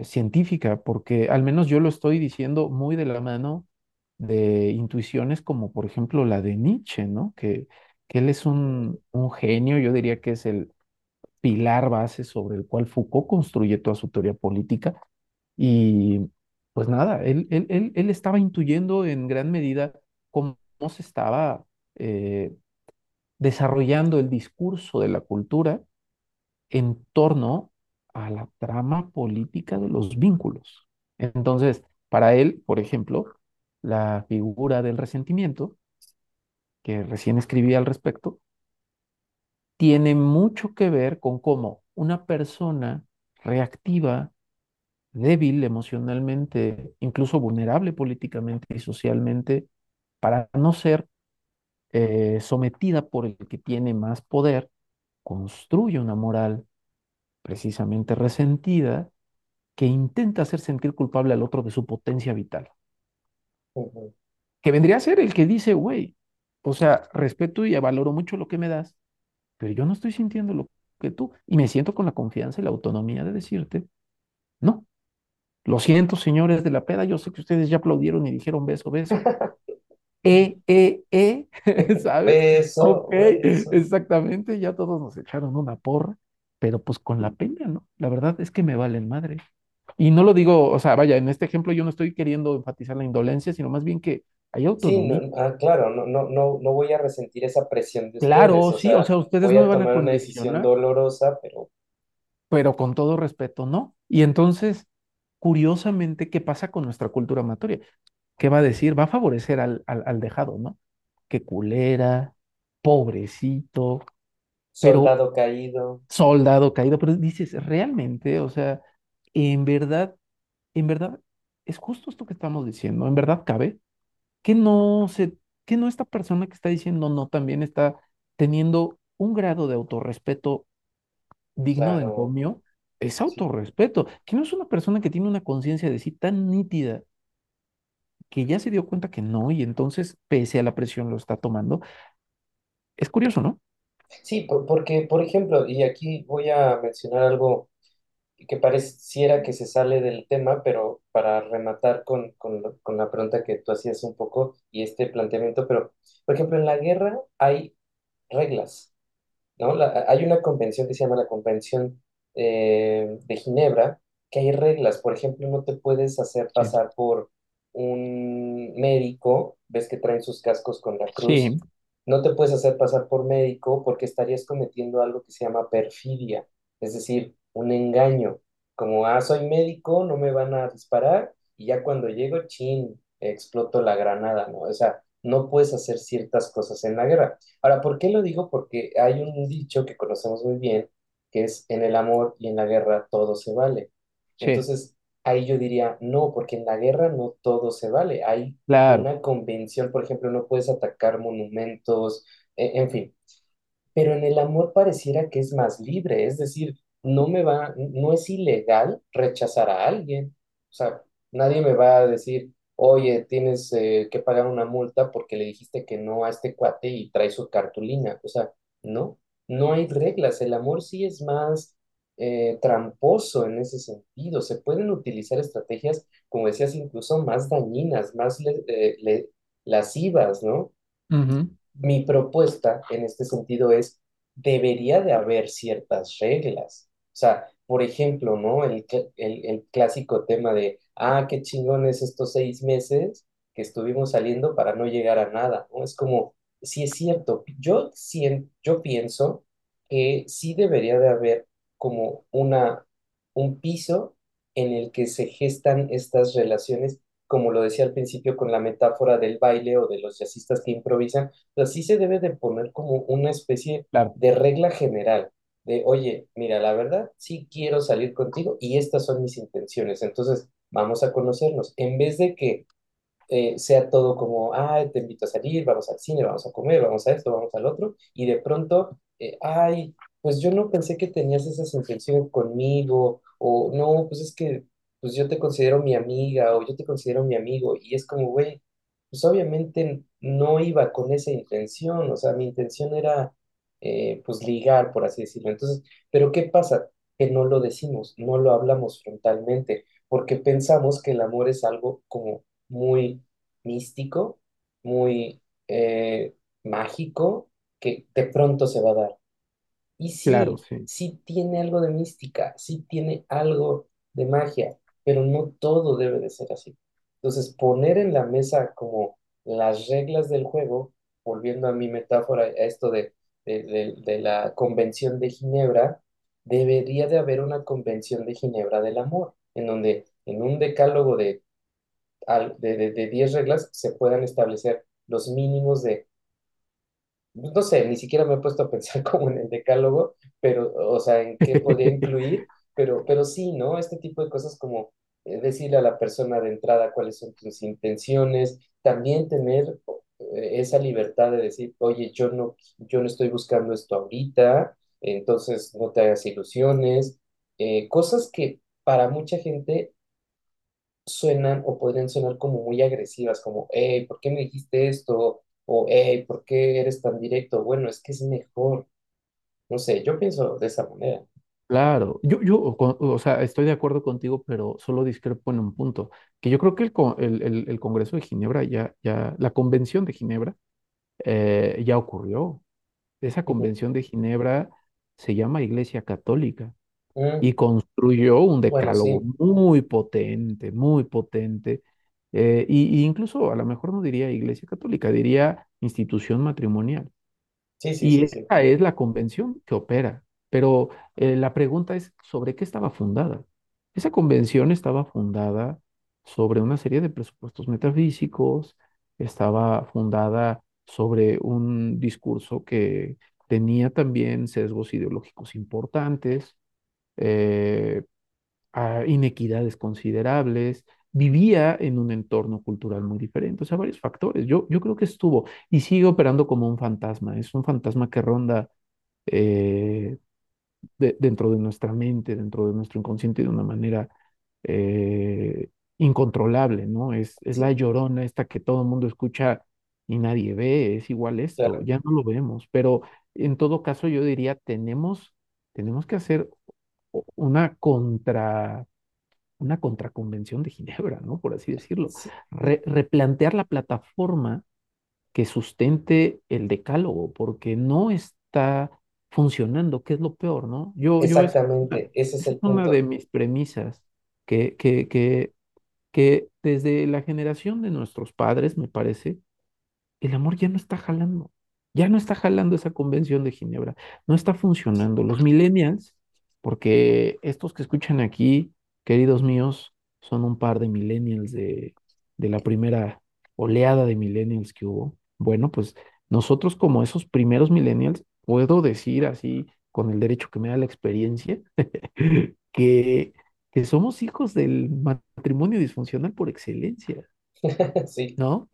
científica, porque al menos yo lo estoy diciendo muy de la mano de intuiciones como por ejemplo la de Nietzsche, ¿no? Que, que él es un, un genio, yo diría que es el pilar base sobre el cual Foucault construye toda su teoría política y pues nada, él, él, él, él estaba intuyendo en gran medida cómo se estaba eh, desarrollando el discurso de la cultura en torno a la trama política de los vínculos. Entonces, para él, por ejemplo, la figura del resentimiento, que recién escribí al respecto, tiene mucho que ver con cómo una persona reactiva, débil emocionalmente, incluso vulnerable políticamente y socialmente, para no ser eh, sometida por el que tiene más poder, construye una moral precisamente resentida que intenta hacer sentir culpable al otro de su potencia vital, que vendría a ser el que dice, güey, o sea, respeto y valoro mucho lo que me das, pero yo no estoy sintiendo lo que tú, y me siento con la confianza y la autonomía de decirte, no, lo siento, señores de la peda, yo sé que ustedes ya aplaudieron y dijeron beso, beso, eh, eh, eh, ¿sabes? Ok, Beso, exactamente, ya todos nos echaron una porra, pero pues con la pena, ¿no? La verdad es que me valen madre. Y no lo digo, o sea, vaya, en este ejemplo yo no estoy queriendo enfatizar la indolencia, sino más bien que hay Sí, autonomía. no, ah, claro, no, no, no, no voy a resentir esa presión de ustedes, Claro, o sí, o sea, ustedes voy no me van a tomar una decisión condicionar, dolorosa, pero pero con todo respeto, ¿no? Y entonces, curiosamente, ¿qué pasa con nuestra cultura amatoria? ¿Qué va a decir? Va a favorecer al, al, al dejado, ¿no? Qué culera, pobrecito, pero soldado caído, soldado caído, pero dices, realmente, o sea, en verdad, en verdad, es justo esto que estamos diciendo, en verdad cabe. que no se, que no esta persona que está diciendo no también está teniendo un grado de autorrespeto digno de encomio, es autorrespeto, que no es una persona que tiene una conciencia de sí tan nítida que ya se dio cuenta que no y entonces pese a la presión lo está tomando. Es curioso, ¿no? Sí, por- porque, por ejemplo, y aquí voy a mencionar algo que pareciera que se sale del tema, pero para rematar con, con, con la pregunta que tú hacías un poco y este planteamiento, pero, por ejemplo, en la guerra hay reglas. ¿no? La- hay una convención que se llama la Convención eh, de Ginebra, que hay reglas. Por ejemplo, no te puedes hacer pasar por un médico, ves que traen sus cascos con la cruz, Sí. no te puedes hacer pasar por médico porque estarías cometiendo algo que se llama perfidia, es decir, un engaño. Como, ah, soy médico, no me van a disparar y ya cuando llego, chin, exploto la granada, ¿no? O sea, no puedes hacer ciertas cosas en la guerra. Ahora, ¿por qué lo digo? Porque hay un dicho que conocemos muy bien, que es en el amor y en la guerra todo se vale. Sí, Entonces, ahí yo diría, no, porque en la guerra no todo se vale. Hay claro. una convención, por ejemplo, no puedes atacar monumentos, e- en fin pero en el amor pareciera que es más libre, es decir, no me va, no es ilegal rechazar a alguien. O sea, nadie me va a decir, oye, tienes eh, que pagar una multa porque le dijiste que no a este cuate y trae su cartulina. O sea, no, no hay reglas. El amor sí es más eh, tramposo en ese sentido. Se pueden utilizar estrategias, como decías, incluso más dañinas, más le- eh, le- lascivas, ¿no? Ujú. Mi propuesta en este sentido es, debería de haber ciertas reglas. O sea, por ejemplo, ¿no? El, el, el clásico tema de, ah, qué chingones estos seis meses que estuvimos saliendo para no llegar a nada, ¿no? Es como, sí es cierto, yo, sien- yo pienso que sí debería de haber como una, un piso en el que se gestan estas relaciones, como lo decía al principio con la metáfora del baile o de los jazzistas que improvisan, pero sí se debe de poner como una especie Claro, de regla general, de, oye, mira, la verdad, sí quiero salir contigo y estas son mis intenciones, entonces vamos a conocernos, en vez de que eh, sea todo como, ay, te invito a salir, vamos al cine, vamos a comer, vamos a esto, vamos al otro, y de pronto, eh, ay, pues yo no pensé que tenías esas intenciones conmigo, o no, pues es que, pues yo te considero mi amiga, o yo te considero mi amigo, y es como, güey, pues obviamente no iba con esa intención, o sea, mi intención era, eh, pues ligar, por así decirlo. Entonces, pero ¿qué pasa? Que no lo decimos, no lo hablamos frontalmente, porque pensamos que el amor es algo como muy místico, muy eh, mágico, que de pronto se va a dar. Y claro, sí, sí. tiene algo de mística, sí tiene algo de magia, pero no todo debe de ser así. Entonces, poner en la mesa como las reglas del juego, volviendo a mi metáfora, a esto de, de, de- de la Convención de Ginebra, debería de haber una Convención de Ginebra del amor, en donde en un decálogo de de, de, de 10 reglas se puedan establecer los mínimos de, no sé, ni siquiera me he puesto a pensar como en el decálogo, pero, o sea, en qué podría incluir, pero, pero sí, ¿no? Este tipo de cosas como eh, decirle a la persona de entrada cuáles son tus intenciones, también tener eh, esa libertad de decir, oye, yo no, yo no estoy buscando esto ahorita, entonces no te hagas ilusiones, eh, cosas que para mucha gente suenan o podrían sonar como muy agresivas, como, hey, ¿por qué me dijiste esto? O, hey, ¿por qué eres tan directo? Bueno, es que es mejor. No sé, yo pienso de esa manera. Claro, yo, yo, o sea, estoy de acuerdo contigo, pero solo discrepo en un punto, que yo creo que el, co- el, el- el Congreso de Ginebra ya, ya, la Convención de Ginebra eh, ya ocurrió. Esa Ujú. Convención de Ginebra se llama Iglesia Católica Mm, y construyó un bueno, decálogo sí, muy potente, muy potente, eh, y, y incluso a lo mejor no diría Iglesia Católica, diría institución matrimonial. sí, sí, Y sí, esta es la convención que opera. Pero eh, la pregunta es, ¿sobre qué estaba fundada? Esa convención estaba fundada sobre una serie de presupuestos metafísicos, estaba fundada sobre un discurso que tenía también sesgos ideológicos importantes, eh, a inequidades considerables, vivía en un entorno cultural muy diferente, o sea, varios factores. Yo, yo creo que estuvo y sigue operando como un fantasma, es un fantasma que ronda eh, de- dentro de nuestra mente, dentro de nuestro inconsciente de una manera eh, incontrolable, ¿no? Es, es la llorona esta que todo el mundo escucha y nadie ve, es igual esto, claro. ya no lo vemos, pero en todo caso yo diría, tenemos, tenemos que hacer una contra una contraconvención de Ginebra, ¿no? Por así decirlo. Re- replantear la plataforma que sustente el decálogo, porque no está funcionando, que es lo peor, ¿no? Yo, yo exactamente, ese es el es una de punto. mis premisas, que, que, que, que desde la generación de nuestros padres, me parece, el amor ya no está jalando, ya no está jalando esa convención de Ginebra, no está funcionando. Los millennials, porque estos que escuchan aquí, queridos míos, son un par de millennials de, de la primera oleada de millennials que hubo. Bueno, pues nosotros como esos primeros millennials, puedo decir así, con el derecho que me da la experiencia, que, que somos hijos del matrimonio disfuncional por excelencia, Sí, ¿no?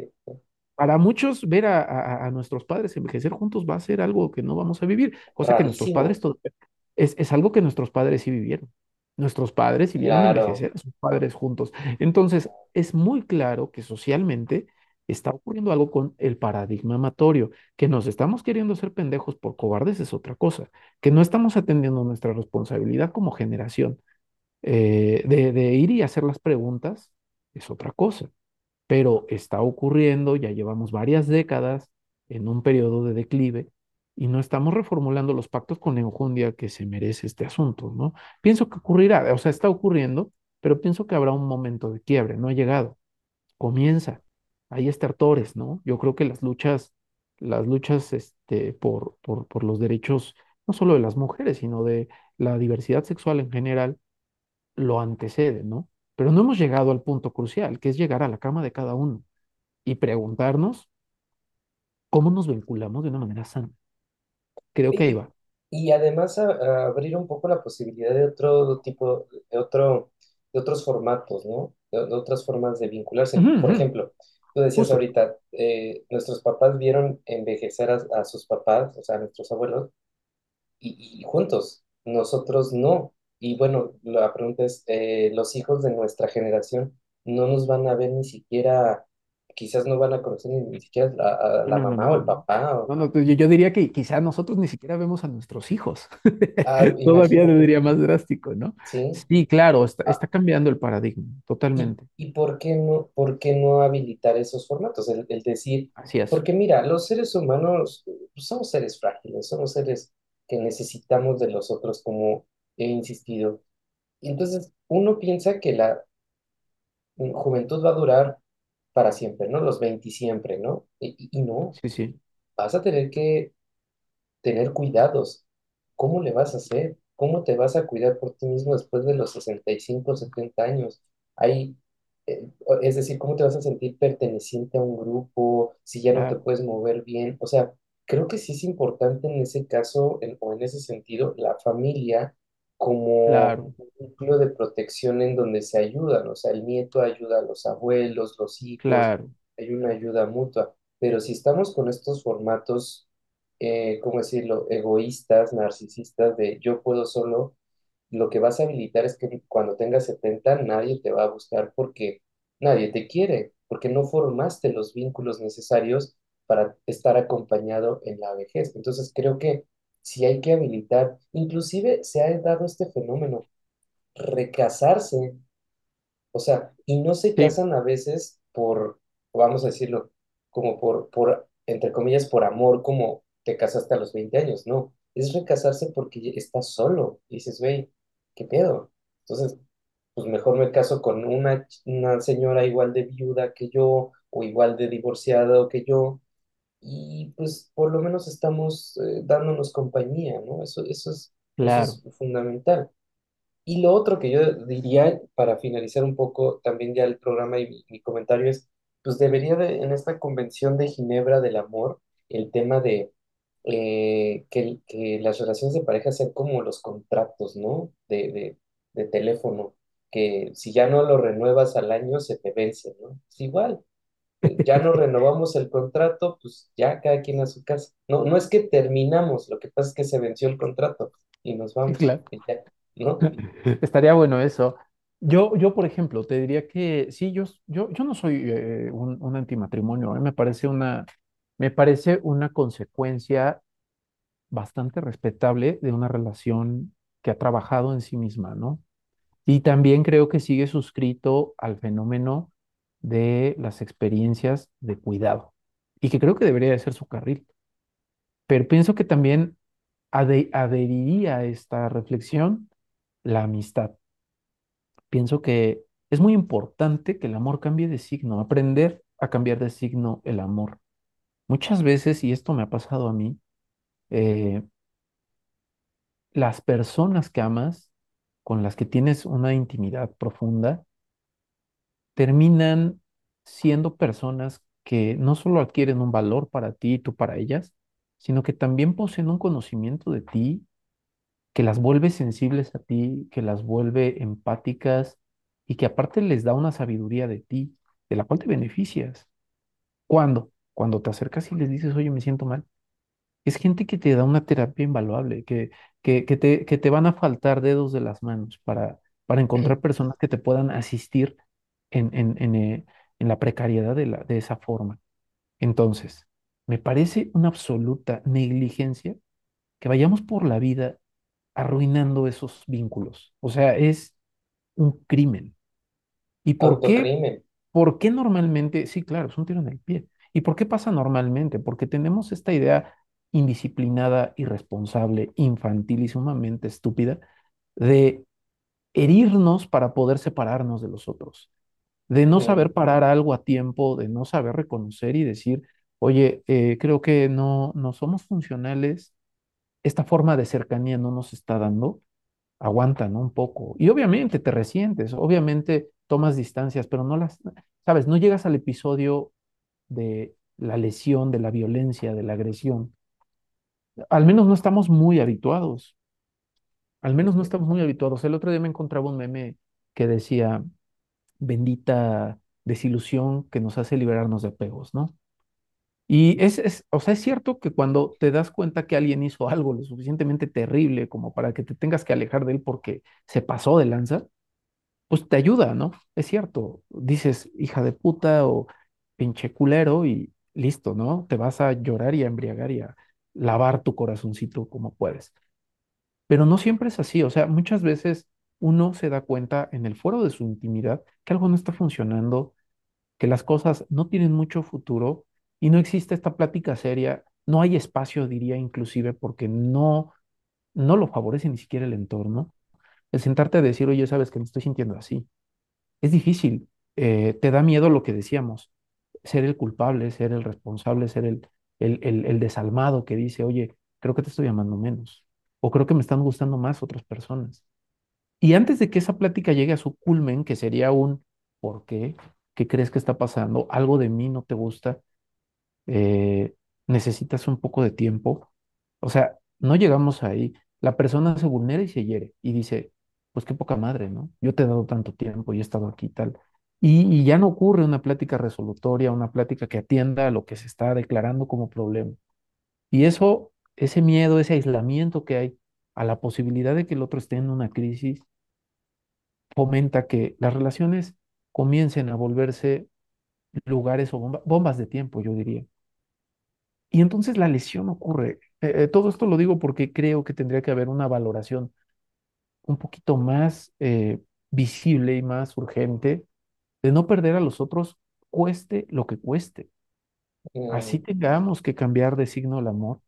Para muchos, ver a, a- a nuestros padres envejecer juntos va a ser algo que no vamos a vivir, cosa que nuestros padres, es, es algo que nuestros padres sí vivieron. Nuestros padres sí vieron Claro, envejecer a sus padres juntos. Entonces, es muy claro que socialmente está ocurriendo algo con el paradigma amatorio, que nos estamos queriendo hacer pendejos por cobardes es otra cosa, que no estamos atendiendo nuestra responsabilidad como generación eh, de, de ir y hacer las preguntas es otra cosa pero está ocurriendo, ya llevamos varias décadas en un periodo de declive y no estamos reformulando los pactos con enjundia que se merece este asunto, ¿no? Pienso que ocurrirá, o sea, está ocurriendo, pero pienso que habrá un momento de quiebre, no ha llegado, comienza, hay estertores, ¿no? Yo creo que las luchas, las luchas, este, por, por, por los derechos, no solo de las mujeres, sino de la diversidad sexual en general, lo antecede, ¿no? Pero no hemos llegado al punto crucial, que es llegar a la cama de cada uno y preguntarnos cómo nos vinculamos de una manera sana. Creo que ahí Y, además a- a abrir un poco la posibilidad de otro tipo, de otro, de otros formatos, ¿no? De, de otras formas de vincularse. Ujú, Por ujú, ejemplo, tú decías Justo. ahorita, eh, nuestros papás vieron envejecer a, a sus papás, o sea, a nuestros abuelos, y, y juntos, nosotros no. Y bueno, la pregunta es, eh, los hijos de nuestra generación no nos van a ver ni siquiera, quizás no van a conocer ni, ni siquiera a, a la no, mamá no. o el papá. no, no, pues yo, yo diría que quizá nosotros ni siquiera vemos a nuestros hijos. Ah, Todavía imagínate, diría más drástico, ¿no? ¿sí? Sí, claro, está, Ah, está cambiando el paradigma, ¿y, totalmente. y por qué no, por qué no habilitar esos formatos? El, el decir, Así es. porque mira, los seres humanos pues, somos seres frágiles, somos seres que necesitamos de los otros, como he insistido. Y entonces uno piensa que la juventud va a durar para siempre, ¿no? Los 20 siempre, ¿no? Y, y no, Sí, sí. vas a tener que tener cuidados. ¿Cómo le vas a hacer? ¿Cómo te vas a cuidar por ti mismo después de los 65 70 años? Hay, eh, es decir, ¿cómo te vas a sentir perteneciente a un grupo si ya no te Claro, puedes mover bien? O sea, creo que sí es importante en ese caso en- o en ese sentido la familia como claro, un núcleo de protección en donde se ayudan. O sea, el nieto ayuda a los abuelos, los hijos, claro, hay una ayuda mutua. Pero si estamos con estos formatos eh, ¿cómo decirlo?, egoístas, narcisistas, de yo puedo solo, lo que vas a habilitar es que cuando tengas 70 nadie te va a buscar porque nadie te quiere, porque no formaste los vínculos necesarios para estar acompañado en la vejez. Entonces creo que si hay que habilitar, inclusive se ha dado este fenómeno, recasarse o sea, y no se sí, casan a veces por, vamos a decirlo, como por, por, entre comillas, por amor, como te casaste a los 20 años, no. Es recasarse porque estás solo. Y dices, güey, ¿qué pedo? Entonces, pues mejor me caso con una, una señora igual de viuda que yo, o igual de divorciada que yo, y pues por lo menos estamos eh, dándonos compañía, ¿no? Eso, eso es, eso claro, es fundamental. Y lo otro que yo diría, para finalizar un poco también ya el programa y mi, mi comentario es, pues debería de, en esta Convención de Ginebra del Amor, el tema de eh, que, que las relaciones de pareja sean como los contratos, ¿no? De, de, de teléfono, que si ya no lo renuevas al año, se te vence, ¿no? Es igual, ya no renovamos el contrato, pues ya cada quien a su casa. No, no es que terminamos, lo que pasa es que se venció el contrato y nos vamos, claro. y ya, ¿no? Estaría bueno eso. Yo, yo, por ejemplo, te diría que sí, yo, yo, yo no soy eh, un, un antimatrimonio, ¿eh? Me parece una, me parece una consecuencia bastante respetable de una relación que ha trabajado en sí misma, ¿no? Y también creo que sigue suscrito al fenómeno de las experiencias de cuidado y que creo que debería de ser su carril. Pero pienso que también adheriría a esta reflexión la amistad. Pienso que es muy importante que el amor cambie de signo, aprender a cambiar de signo el amor. Muchas veces, y esto me ha pasado a mí, eh, las personas que amas, con las que tienes una intimidad profunda, terminan siendo personas que no solo adquieren un valor para ti y tú para ellas, sino que también poseen un conocimiento de ti que las vuelve sensibles a ti, que las vuelve empáticas y que aparte les da una sabiduría de ti, de la cual te beneficias. ¿Cuándo? Cuando te acercas y les dices, oye, me siento mal. Es gente que te da una terapia invaluable, que, que, que te, que te van a faltar dedos de las manos para, para encontrar personas que te puedan asistir en, en, en, eh, en la precariedad de, la, de esa forma. Entonces, me parece una absoluta negligencia que vayamos por la vida arruinando esos vínculos. O sea, es un crimen. ¿Y por qué? Autocrimen. ¿Por qué normalmente? Sí, claro, es un tiro en el pie. ¿Y por qué pasa normalmente? Porque tenemos esta idea indisciplinada, irresponsable, infantil y sumamente estúpida de herirnos para poder separarnos de los otros, de no saber parar algo a tiempo, de no saber reconocer y decir, oye, eh, creo que no, no somos funcionales esta forma de cercanía no nos está dando, aguanta, ¿no? Un poco. Y obviamente te resientes, obviamente tomas distancias, pero no las, sabes, no llegas al episodio de la lesión, de la violencia, de la agresión. Al menos no estamos muy habituados, al menos no estamos muy habituados. El otro día me encontraba un meme que decía, bendita desilusión que nos hace liberarnos de apegos, ¿no? Y es, es, o sea, es cierto que cuando te das cuenta que alguien hizo algo lo suficientemente terrible como para que te tengas que alejar de él porque se pasó de lanza, pues te ayuda, ¿no? Es cierto. Dices, hija de puta o pinche culero y listo, ¿no? Te vas a llorar y a embriagar y a lavar tu corazoncito como puedes. Pero no siempre es así, o sea, muchas veces uno se da cuenta en el fuero de su intimidad que algo no está funcionando que las cosas no tienen mucho futuro y no existe esta plática seria, no hay espacio, diría inclusive, porque no, no lo favorece ni siquiera el entorno. El sentarte a decir, oye, sabes que me estoy sintiendo así, es difícil, eh, te da miedo lo que decíamos, ser el culpable, ser el responsable, ser el, el, el, el desalmado que dice, oye, creo que te estoy amando menos, o creo que me están gustando más otras personas. Y antes de que esa plática llegue a su culmen, que sería un ¿por qué? ¿Qué crees que está pasando? ¿Algo de mí no te gusta? Eh, ¿necesitas un poco de tiempo? O sea, no llegamos ahí. La persona se vulnera y se hiere y dice, pues qué poca madre, ¿no? Yo te he dado tanto tiempo y he estado aquí tal. Y, y ya no ocurre una plática resolutoria, una plática que atienda a lo que se está declarando como problema. Y eso, ese miedo, ese aislamiento que hay a la posibilidad de que el otro esté en una crisis, fomenta que las relaciones comiencen a volverse lugares o bomba- bombas de tiempo, yo diría. Y entonces la lesión ocurre. Eh, eh, todo esto lo digo porque creo que tendría que haber una valoración un poquito más eh, visible y más urgente de no perder a los otros, cueste lo que cueste. Así tengamos que cambiar de signo el amor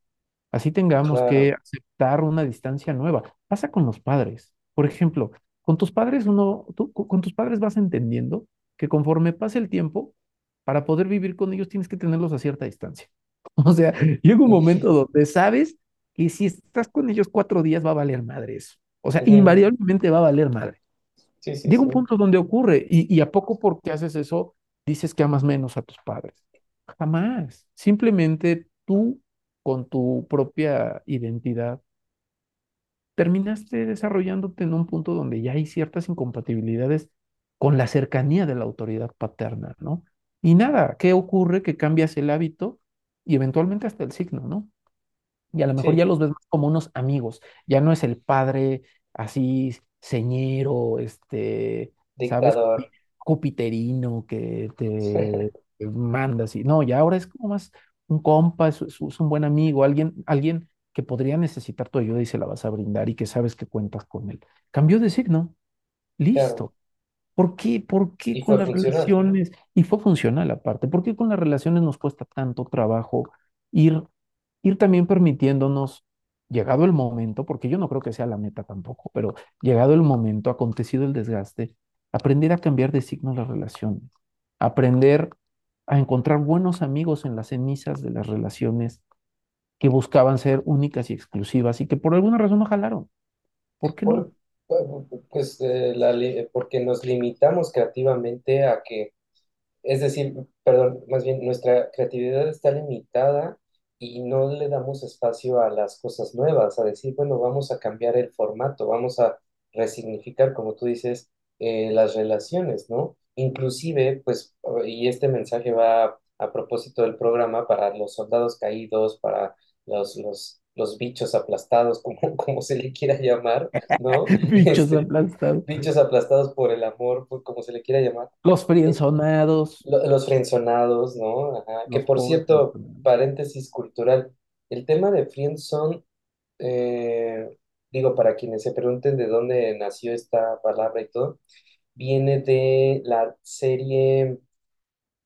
Así tengamos que aceptar una distancia nueva. Pasa con los padres. Por ejemplo, con tus padres uno, tú- con tus padres vas entendiendo que conforme pase el tiempo, para poder vivir con ellos tienes que tenerlos a cierta distancia. O sea, llega un momento donde sabes que si estás con ellos cuatro días va a valer madre eso. O sea, invariablemente va a valer madre. Sí, sí, Llega un punto donde ocurre y, y a poco porque haces eso dices que amas menos a tus padres. Jamás. Simplemente tú, con tu propia identidad, terminaste desarrollándote en un punto donde ya hay ciertas incompatibilidades con la cercanía de la autoridad paterna, ¿no? Y nada, ¿qué ocurre? Que cambias el hábito y eventualmente hasta el signo, ¿no? Y a lo mejor ya los ves más como unos amigos, ya no es el padre así señero, este, ¿sabes? Jupiterino que te manda así. No, ya ahora es como más un compa, es, es- es un buen amigo, alguien, alguien que podría necesitar tu ayuda y se la vas a brindar y que sabes que cuentas con él. Cambió de signo, Claro, listo. ¿Por qué? ¿Por qué y con las funcional. relaciones? Y fue funcional aparte. ¿Por qué con las relaciones nos cuesta tanto trabajo ir ir también permitiéndonos, llegado el momento, porque yo no creo que sea la meta tampoco, pero llegado el momento, acontecido el desgaste, aprender a cambiar de signo las relaciones, aprender a encontrar buenos amigos en las cenizas de las relaciones que buscaban ser únicas y exclusivas y que por alguna razón no jalaron. ¿Por qué no? Por, pues, eh, la porque nos limitamos creativamente a que Es decir, perdón, más bien nuestra creatividad está limitada y no le damos espacio a las cosas nuevas, a decir, bueno, vamos a cambiar el formato, vamos a resignificar, como tú dices, eh, las relaciones, ¿no? Inclusive, pues, y este mensaje va a propósito del programa para los soldados caídos, para los, los, los bichos aplastados, como, como se le quiera llamar, ¿no? Bichos Este, aplastados. bichos aplastados por el amor, por como se le quiera llamar Los Eh, frienzonados, lo- Los frenzonados, ¿no? Ajá. Que los por pobres cierto, paréntesis cultural, el tema de friendzone, eh, digo, para quienes se pregunten de dónde nació esta palabra y todo, viene de la serie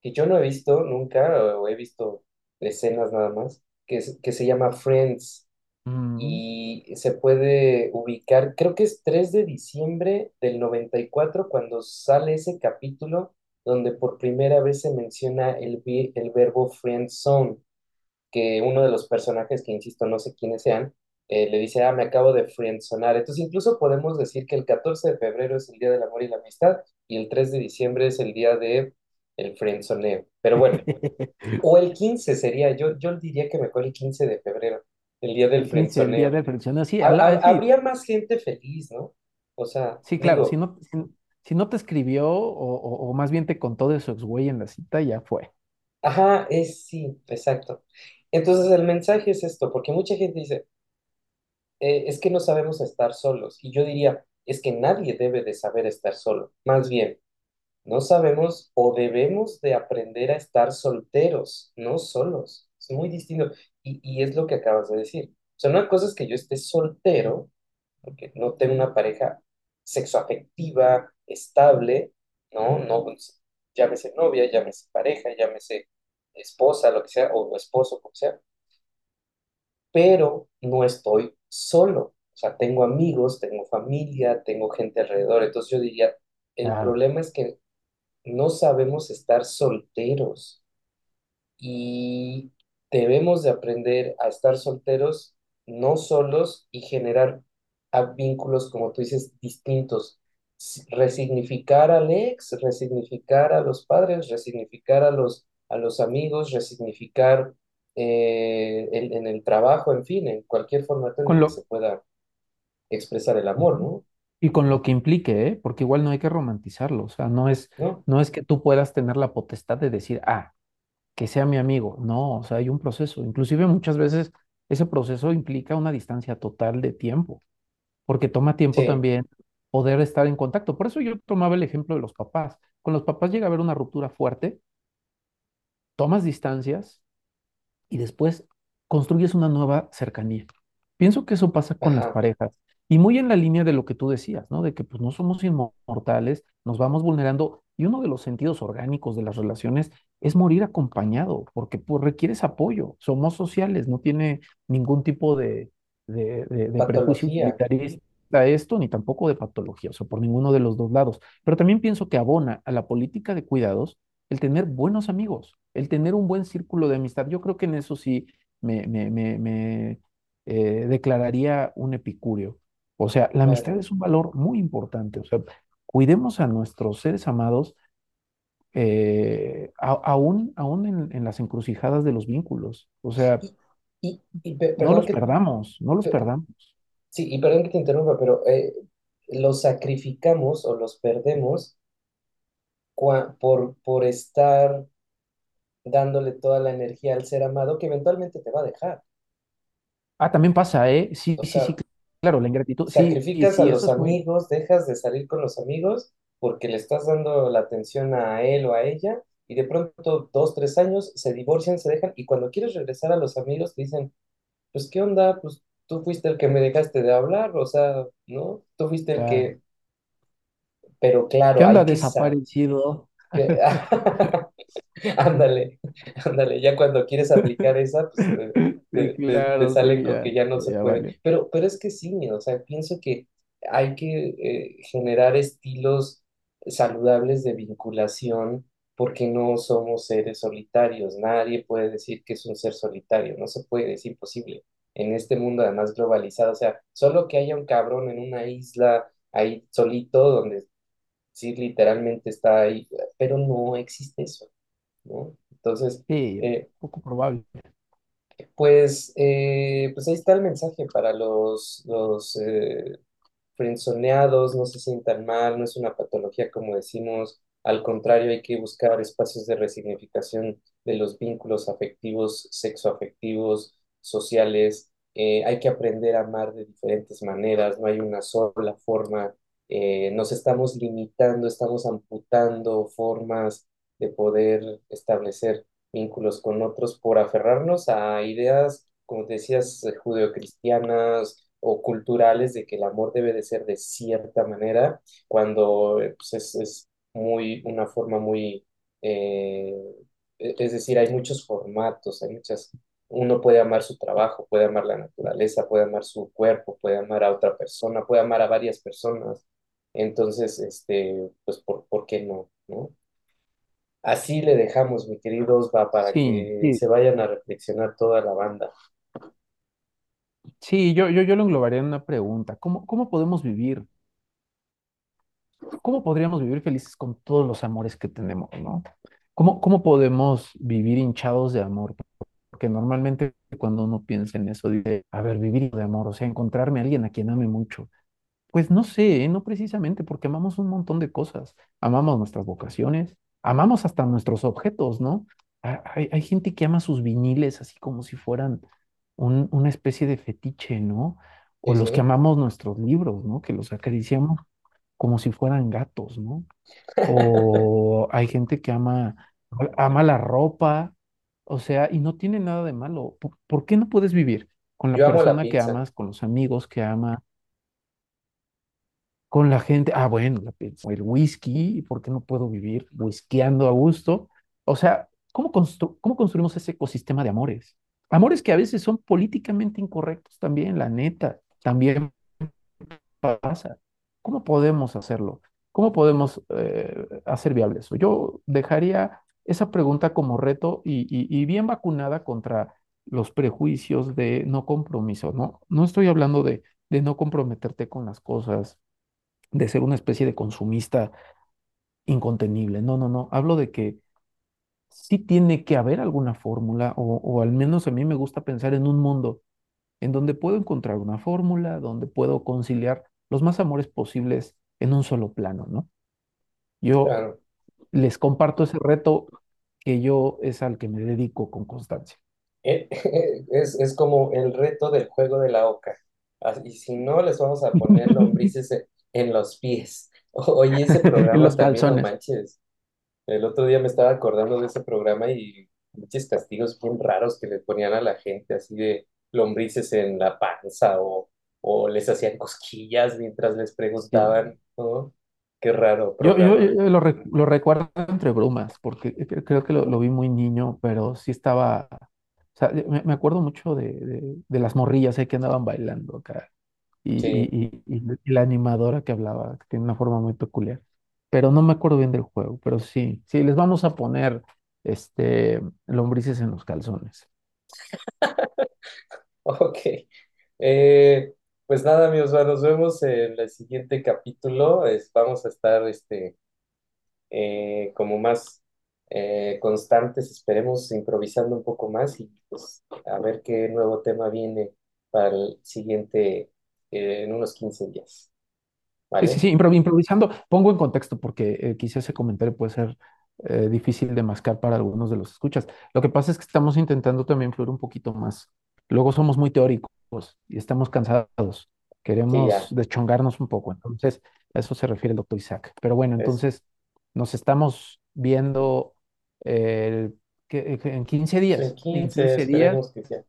que yo no he visto nunca, o he visto escenas nada más, que, es- que se llama Friends. Mm, y se puede ubicar, creo que es 3 de diciembre del 94 cuando sale ese capítulo donde por primera vez se menciona el, vi- el verbo friend zone, que uno de los personajes, que insisto, no sé quiénes sean, eh, le dice, ah, me acabo de friendzonar. Entonces, incluso podemos decir que el 14 de febrero es el Día del Amor y la Amistad y el 3 de diciembre es el día de el friendzoneo. Pero bueno, o el 15 sería, yo, yo diría que mejor el 15 de febrero, el día del El 15, el día friendzoneo. de reflexión. Sí, Ha- habla, sí, habría más gente feliz, ¿no? O sea, sí, claro, si no, si, si no te escribió o, o- o más bien te contó de su ex güey en la cita, ya fue. ajá, es sí, exacto. Entonces el mensaje es esto, porque mucha gente dice, eh, es que no sabemos estar solos. Y yo diría, es que nadie debe de saber estar solo. Más bien, no sabemos o debemos de aprender a estar solteros, no solos. Es muy distinto. Y, y es lo que acabas de decir. O sea, una cosa es que yo esté soltero, porque no tengo una pareja sexoafectiva, estable, ¿no? No, pues, llámese novia, llámese pareja, llámese esposa, lo que sea, o esposo, como sea pero no estoy solo. O sea, tengo amigos, tengo familia, tengo gente alrededor. Entonces yo diría, el Claro. problema es que no sabemos estar solteros y debemos de aprender a estar solteros, no solos y generar a- vínculos, como tú dices, distintos. S- Resignificar al ex, resignificar a los padres, resignificar a los, a los amigos, resignificar eh, en, en el trabajo, en fin, en cualquier formato en Con el que se pueda expresar el amor. ¿no? y con lo que implique, ¿eh? Porque igual no hay que romantizarlo. O sea, no es, ¿No? no es que tú puedas tener la potestad de decir, ah, que sea mi amigo. No, o sea, hay un proceso. Inclusive muchas veces ese proceso implica una distancia total de tiempo, porque toma tiempo Sí, también poder estar en contacto. Por eso yo tomaba el ejemplo de los papás. Con los papás llega a haber una ruptura fuerte, tomas distancias y después construyes una nueva cercanía. Pienso que eso pasa con las parejas y muy en la línea de lo que tú decías, ¿no? De que pues no somos inmortales, nos vamos vulnerando y uno de los sentidos orgánicos de las relaciones es morir acompañado, porque pues requieres apoyo, somos sociales, no tiene ningún tipo de, de, de- de prejuicio utilitarista esto, ni tampoco de patología, o sea, por ninguno de los dos lados. Pero también pienso que abona a la política de cuidados el tener buenos amigos, el tener un buen círculo de amistad. Yo creo que en eso sí me, me, me, me, eh, declararía un epicúreo. O sea, la amistad es un valor muy importante. O sea, cuidemos a nuestros seres amados eh, a- aún, aún en, en las encrucijadas de los vínculos. O sea, Y, y, y pe- no los que, perdamos, no los pe- perdamos. sí, y perdón que te interrumpa, pero eh, los sacrificamos o los perdemos por, por estar dándole toda la energía al ser amado que eventualmente te va a dejar. Ah, también pasa, ¿eh? Sí, O sí, sí, claro, la ingratitud. Sí, sacrificas a sí, eso los es muy, amigos, dejas de salir con los amigos porque le estás dando la atención a él o a ella y de pronto dos, tres años se divorcian, se dejan y cuando quieres regresar a los amigos te dicen, pues, ¿qué onda? Pues tú fuiste el que me dejaste de hablar, o sea, ¿no? Tú fuiste el claro. que, pero ¿Qué claro, hay onda que saber. desaparecido? Ándale, ándale, ya cuando quieres aplicar esa, pues te, Sí, te- te- te claro, salen sí, con ya, que ya no se ya puede. vale. Pero, pero es que sí, o sea, pienso que hay que eh, generar estilos saludables de vinculación porque no somos seres solitarios. Nadie puede decir que es un ser solitario, no se puede, es imposible. En este mundo además globalizado, o sea, solo que haya un cabrón en una isla ahí solito donde sí literalmente está ahí, pero no existe eso. ¿no? Entonces, Sí, eh, poco probable. pues, eh, pues ahí está el mensaje para los, los eh, frenzoneados, no se sientan mal, no es una patología como decimos, al contrario, hay que buscar espacios de resignificación de los vínculos afectivos, sexoafectivos, sociales, eh, hay que aprender a amar de diferentes maneras, no hay una sola forma, eh, nos estamos limitando, estamos amputando formas de poder establecer vínculos con otros por aferrarnos a ideas, como decías, eh, judeocristianas o culturales de que el amor debe de ser de cierta manera, cuando eh, pues, es, es muy, una forma muy, eh, e- es decir, hay muchos formatos, hay muchas, uno puede amar su trabajo, puede amar la naturaleza, puede amar su cuerpo, puede amar a otra persona, puede amar a varias personas. Entonces, este, pues, ¿por, por qué no? ¿no? Así le dejamos, mi querido Osva, para Sí, que sí, se vayan a reflexionar toda la banda. Sí, yo, yo, yo lo englobaría en una pregunta. ¿Cómo, cómo podemos vivir? ¿Cómo podríamos vivir felices con todos los amores que tenemos, ¿no? ¿Cómo, cómo podemos vivir hinchados de amor? Porque normalmente cuando uno piensa en eso, dice, a ver, vivir de amor, o sea, encontrarme a alguien a quien ame mucho. Pues no sé, ¿eh? no precisamente, porque amamos un montón de cosas. Amamos nuestras vocaciones, amamos hasta nuestros objetos, ¿no? Ha- Hay, hay gente que ama sus viniles así como si fueran un- una especie de fetiche, ¿no? O Sí, los que amamos nuestros libros, ¿no? Que los acariciamos como si fueran gatos, ¿no? O hay gente que ama, ama la ropa, o sea, y no tiene nada de malo. ¿Por, por qué no puedes vivir con la Yo amo la persona que amas, con los amigos que amas? Con la gente, ah, bueno, el whisky, ¿por qué no puedo vivir whiskeando a gusto? O sea, ¿cómo, cómo construimos ese ecosistema de amores? Amores que a veces son políticamente incorrectos también, la neta, también pasa. ¿Cómo podemos hacerlo? ¿Cómo podemos eh, hacer viable eso? Yo dejaría esa pregunta como reto y, bien vacunada contra los prejuicios de no compromiso, ¿no? No estoy hablando de no comprometerte con las cosas de ser una especie de consumista incontenible. No, no, no. Hablo de que sí tiene que haber alguna fórmula, o, o al menos a mí me gusta pensar en un mundo en donde puedo encontrar una fórmula, donde puedo conciliar los más amores posibles en un solo plano, ¿no? Yo Claro. les comparto ese reto que yo es al que me dedico con constancia. Eh, Es, es como el reto del juego de la oca. Y si no, les vamos a poner lombrices en, los pies. Oye, ese programa los también, no calzones. manches. El otro día me estaba acordando de ese programa y muchos castigos bien raros que le ponían a la gente, así de lombrices en la panza o, o les hacían cosquillas mientras les preguntaban, ¿no? Qué raro Yo, yo, lo, re- lo recuerdo entre brumas, porque cre- creo que lo, lo vi muy niño, pero sí estaba, o sea, me, me acuerdo mucho de, de, de las morrillas eh, que andaban bailando acá y, Sí. y, y, y la animadora que hablaba, que tiene una forma muy peculiar, pero no me acuerdo bien del juego, pero sí, sí, les vamos a poner este, lombrices en los calzones. Ok. Eh, pues nada, amigos, nos vemos en el siguiente capítulo. Es- vamos a estar este, eh, como más eh, constantes, esperemos improvisando un poco más y pues a ver qué nuevo tema viene para el siguiente eh, en unos 15 días. Sí, sí, ¿Vale? sí, improv- improvisando, pongo en contexto porque eh, quizá ese comentario puede ser eh, difícil de mascar para algunos de los escuchas. Lo que pasa es que estamos intentando también fluir un poquito más. Luego somos muy teóricos y estamos cansados. Sí, Queremos deschongarnos un poco. Entonces, a eso se refiere el doctor Isaac. Pero bueno, Es entonces nos estamos viendo eh, que- en 15 en días. En 15 15 días que sea.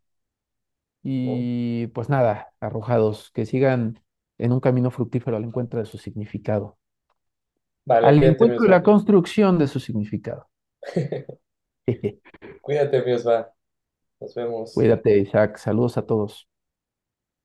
Y pues nada, arrojados, que sigan en un camino fructífero al encuentro de su significado Vale, al encuentro y la construcción de su significado. Cuídate, Miosva. Nos vemos. Cuídate, Isaac. Saludos a todos.